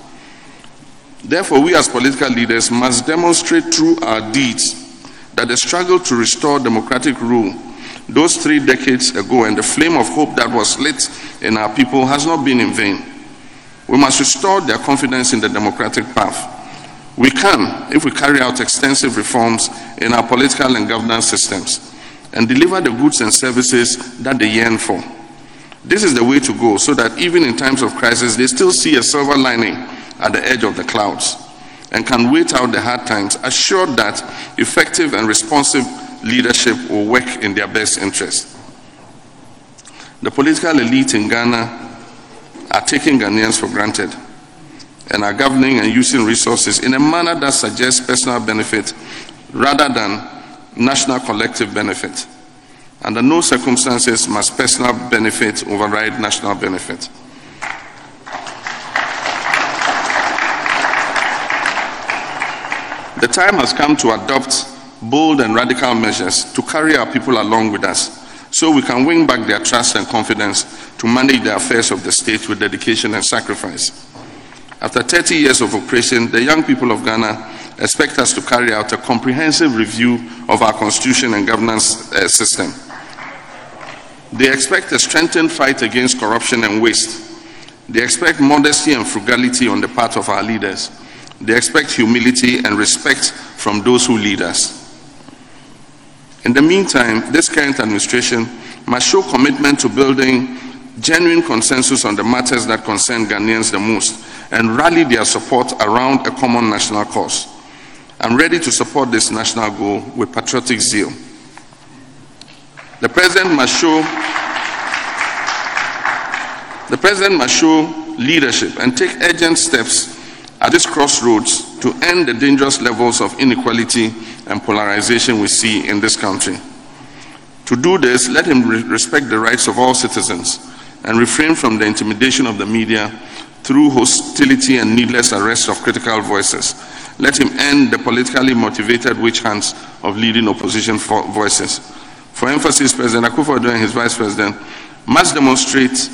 Therefore, we as political leaders must demonstrate through our deeds that the struggle to restore democratic rule those three decades ago and the flame of hope that was lit in our people has not been in vain. We must restore their confidence in the democratic path. We can if we carry out extensive reforms in our political and governance systems and deliver the goods and services that they yearn for. This is the way to go so that even in times of crisis, they still see a silver lining at the edge of the clouds and can wait out the hard times, assured that effective and responsive leadership will work in their best interest. The political elite in Ghana are taking Ghanaians for granted and are governing and using resources in a manner that suggests personal benefit rather than national collective benefit. Under no circumstances must personal benefit override national benefit. The time has come to adopt bold and radical measures to carry our people along with us so we can win back their trust and confidence to manage the affairs of the state with dedication and sacrifice. After 30 years of operation, the young people of Ghana expect us to carry out a comprehensive review of our constitution and governance uh, system. They expect a strengthened fight against corruption and waste. They expect modesty and frugality on the part of our leaders. They expect humility and respect from those who lead us. In the meantime, this current administration must show commitment to building genuine consensus on the matters that concern Ghanaians the most and rally their support around a common national cause. I'm ready to support this national goal with patriotic zeal. The president must show the president must show leadership and take urgent steps at this crossroads to end the dangerous levels of inequality and polarization we see in this country. To do this, let him re- respect the rights of all citizens and refrain from the intimidation of the media through hostility and needless arrest of critical voices. Let him end the politically motivated witch hunts of leading opposition voices. For emphasis, President Akufo-Addo and his Vice President must demonstrate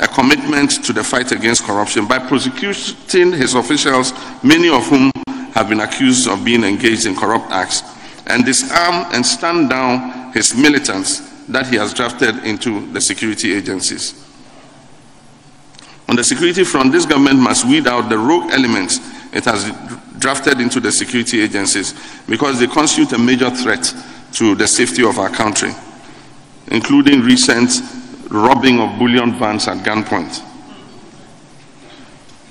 a commitment to the fight against corruption by prosecuting his officials, many of whom have been accused of being engaged in corrupt acts, and disarm and stand down his militants that he has drafted into the security agencies. On the security front, this government must weed out the rogue elements it has drafted into the security agencies because they constitute a major threat to the safety of our country, including recent robbing of bullion vans at gunpoint.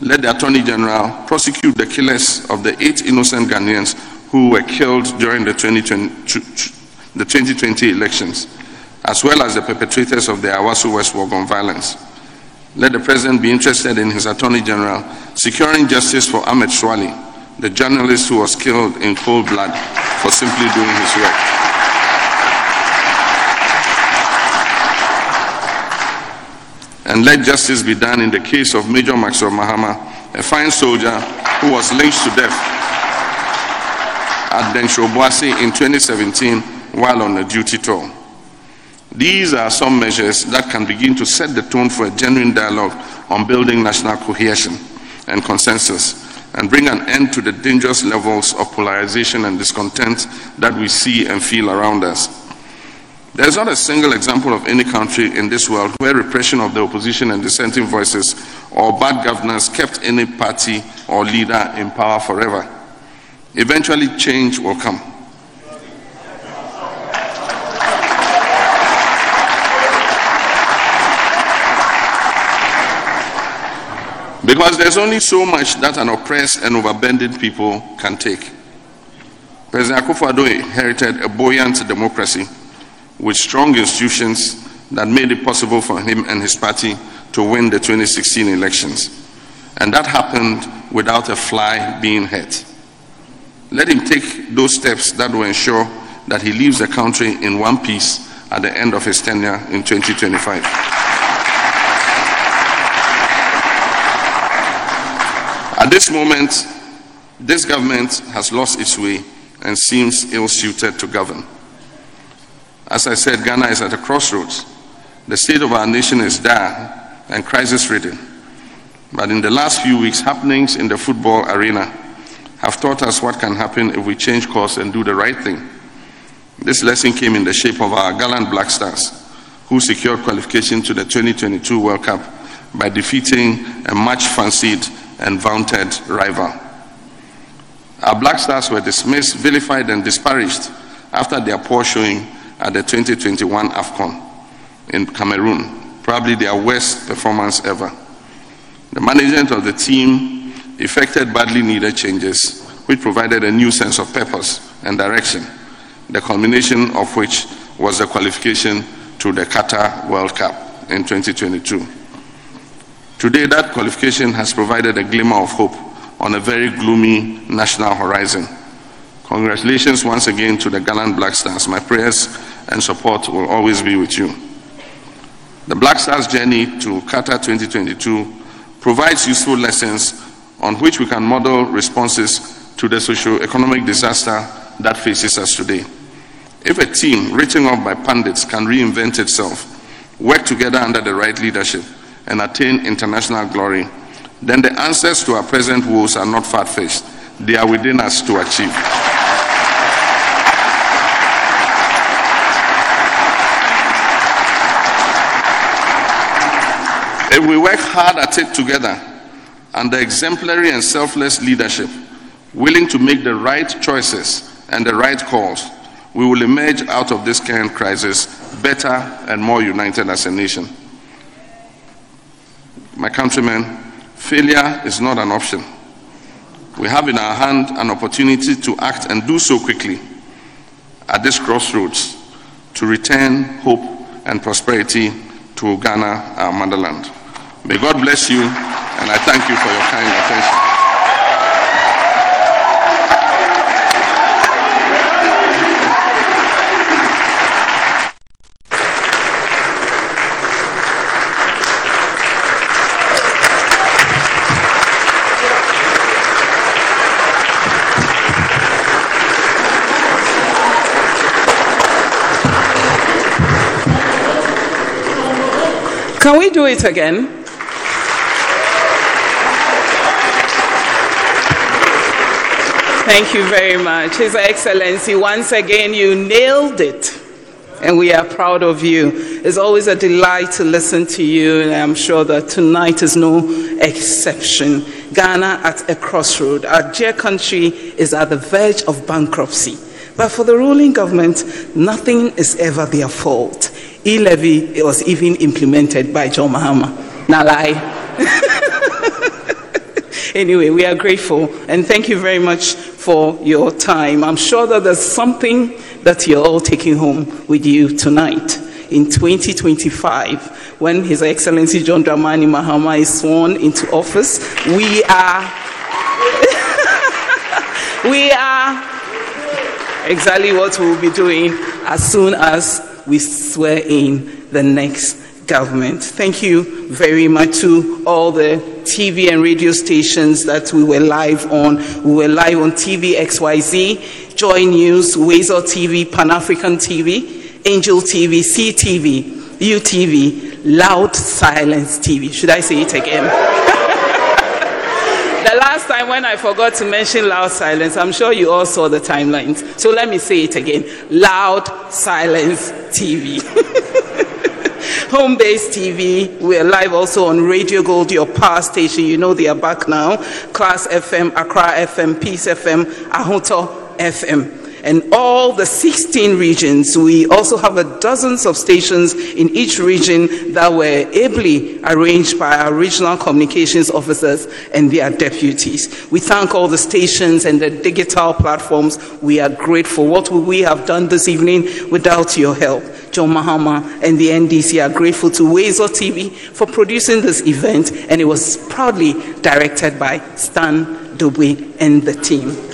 Let the Attorney General prosecute the killers of the eight innocent Ghanaians who were killed during the 2020, the 2020 elections, as well as the perpetrators of the Ayawaso West Wuogon violence. Let the President be interested in his Attorney General securing justice for Ahmed Suale, the journalist who was killed in cold blood for simply doing his work. and let justice be done in the case of Major Maxwell Mahama, a fine soldier who was lynched to death at Densho Boase in 2017 while on a duty tour. These are some measures that can begin to set the tone for a genuine dialogue on building national cohesion and consensus and bring an end to the dangerous levels of polarization and discontent that we see and feel around us. There is not a single example of any country in this world where repression of the opposition and dissenting voices or bad governance kept any party or leader in power forever. Eventually, change will come. Because there's only so much that an oppressed and overburdened people can take. President Akufo-Addo inherited a buoyant democracy with strong institutions that made it possible for him and his party to win the 2016 elections. And that happened without a fly being hurt. Let him take those steps that will ensure that he leaves the country in one piece at the end of his tenure in 2025. This moment, this government has lost its way and seems ill suited to govern. As I said, Ghana is at a crossroads. The state of our nation is dire and crisis ridden. But in the last few weeks, happenings in the football arena have taught us what can happen if we change course and do the right thing. This lesson came in the shape of our gallant Black Stars, who secured qualification to the 2022 World Cup by defeating a much fancied and vaunted rival. Our Black Stars were dismissed, vilified, and disparaged after their poor showing at the 2021 AFCON in Cameroon, probably their worst performance ever. The management of the team effected badly needed changes, which provided a new sense of purpose and direction, the culmination of which was the qualification to the Qatar World Cup in 2022. Today, that qualification has provided a glimmer of hope on a very gloomy national horizon. Congratulations once again to the gallant Black Stars. My prayers and support will always be with you. The Black Stars journey to Qatar 2022 provides useful lessons on which we can model responses to the socio-economic disaster that faces us today. If a team written off by pundits can reinvent itself, work together under the right leadership, and attain international glory, then the answers to our present woes are not far fetched. They are within us to achieve. If we work hard at it together, under exemplary and selfless leadership, willing to make the right choices and the right calls, we will emerge out of this current crisis better and more united as a nation. My countrymen, failure is not an option. We have in our hand an opportunity to act and do so quickly at this crossroads to return hope and prosperity to Ghana, our motherland. May God bless you, and I thank you for your kind attention. Can we do it again? Thank you very much. His Excellency, once again, you nailed it. And we are proud of you. It's always a delight to listen to you, and I'm sure that tonight is no exception. Ghana at a crossroad. Our dear country is at the verge of bankruptcy. But for the ruling government, nothing is ever their fault e-levy was even implemented by John Mahama. Now lie. anyway, we are grateful and thank you very much for your time. I'm sure that there's something that you're all taking home with you tonight. In 2025, when His Excellency John Dramani Mahama is sworn into office, we are we are exactly what we'll be doing as soon as we swear in the next government. Thank you very much to all the TV and radio stations that we were live on. We were live on TV XYZ, Joy News, Weasel TV, Pan African TV, Angel TV, CTV, UTV, Loud Silence TV. Should I say it again? Last time when I forgot to mention loud silence, I'm sure you all saw the timelines. So let me say it again loud silence TV. Home based TV. We're live also on Radio Gold, your power station. You know they are back now. Class FM, Accra FM, Peace FM, Ahoto FM and all the 16 regions. We also have a dozens of stations in each region that were ably arranged by our regional communications officers and their deputies. We thank all the stations and the digital platforms. We are grateful. What would we have done this evening without your help? John Mahama and the NDC are grateful to Weasel TV for producing this event, and it was proudly directed by Stan Dogbe and the team.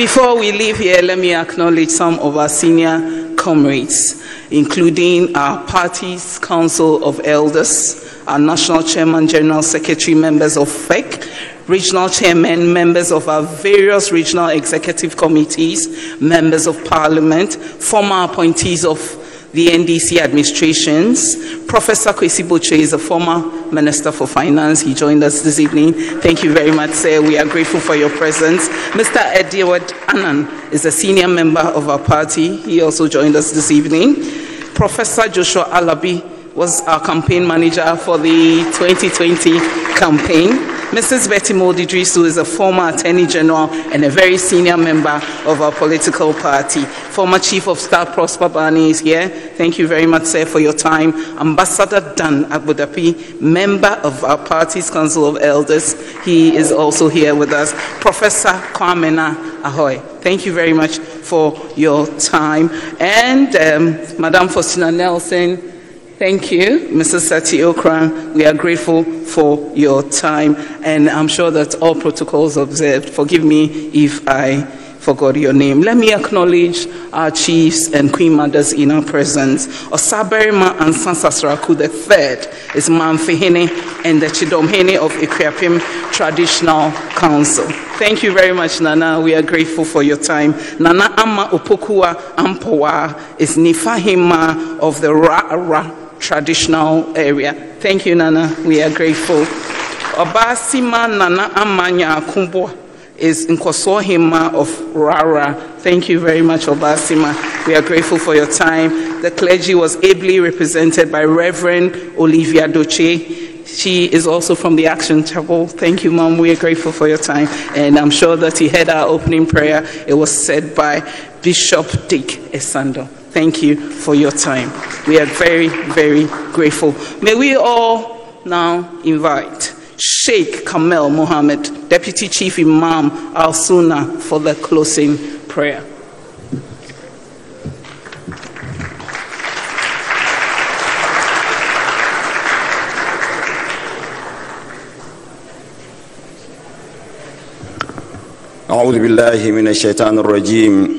Before we leave here, let me acknowledge some of our senior comrades, including our party's Council of Elders, our National Chairman, General Secretary, members of FEC, regional chairmen, members of our various regional executive committees, members of parliament, former appointees of the NDC administrations. Professor Kwesi Botchwey is a former Minister for Finance. He joined us this evening. Thank you very much, sir. We are grateful for your presence. Mr. Edward Annan is a senior member of our party. He also joined us this evening. Professor Joshua Alabi was our campaign manager for the 2020 campaign. Mrs. Betty Mould-Iddrisu is a former Attorney General and a very senior member of our political party. Former Chief of Staff Prosper Bani is here. Thank you very much, sir, for your time. Ambassador Dan Abodakpi, member of our party's Council of Elders, he is also here with us. Professor Kwamena Ahwoi, thank you very much for your time. And um, Madame Faustina Nelson, Thank you, Mrs. Sati Okran. We are grateful for your time, and I'm sure that all protocols observed. Forgive me if I forgot your name. Let me acknowledge our chiefs and queen mothers in our presence. Osaberima and Sansasraku III is Manfihene and the Chidomhene of Ikriapim Traditional Council. Thank you very much, Nana. We are grateful for your time. Nana Ama Opokua Ampowa is Nifahima of the Ra Ra traditional area. Thank you, Nana. We are grateful. Obasima Nana Amanya Kumbwa is Nkosohima of Rara. Thank you very much, Obasima. We are grateful for your time. The clergy was ably represented by Reverend Olivia Doche. She is also from the Action Chapel. Thank you, Mom. We are grateful for your time. And I'm sure that you heard our opening prayer. It was said by Bishop Dick Esando. Thank you for your time. We are very, very grateful. May we all now invite Sheikh Kamel Mohammed, Deputy Chief Imam Al Sunnah, for the closing prayer. أعوذ بالله من الشيطان الرجيم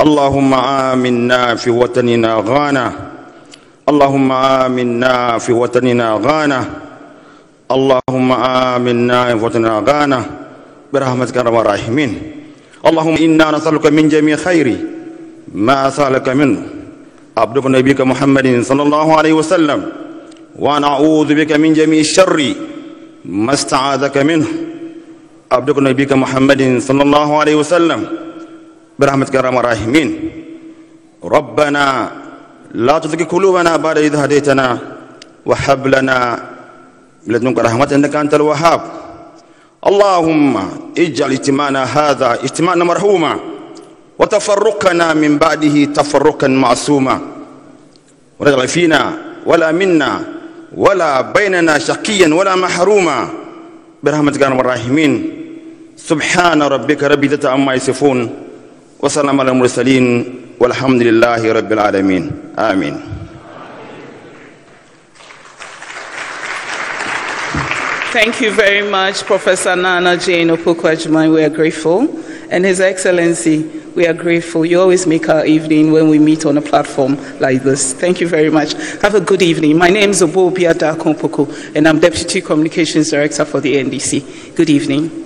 اللهم آمنا في وطننا غانا. اللهم آمنا في وطننا غانا. اللهم آمنا في وطننا غانا. برحمتك يا رب الراحمين. اللهم إنا نسألك من جميع خير ما سألك منه. عبدك نبيك محمد صلى الله عليه وسلم. ونعوذ بك من جميع الشر ما استعاذك منه. عبدك نبيك محمد صلى الله عليه وسلم. برحمتك يا الراحمين. ربنا لا تزغ قلوبنا بعد إذ هديتنا وهب لنا من لدنك رحمة إنك أنت الوهاب. اللهم اجعل اجتماعنا هذا اجتماعنا مرحوما وتفرقنا من بعده تفرقا معصوما. ولا فينا ولا منا ولا بيننا شقيا ولا محروما. برحمتك يا الراحمين. سبحان ربك رب العزة عما يصفون. وسلم على المرسلين والحمد لله رب العالمين آمين Thank you very much, Professor Nana Jane Opoku-Agyemang. We are grateful. And His Excellency, we are grateful. You always make our evening when we meet on a platform like this. Thank you very much. Have a good evening. My name is Obo Biada Kompoko, and I'm Deputy Communications Director for the NDC. Good evening.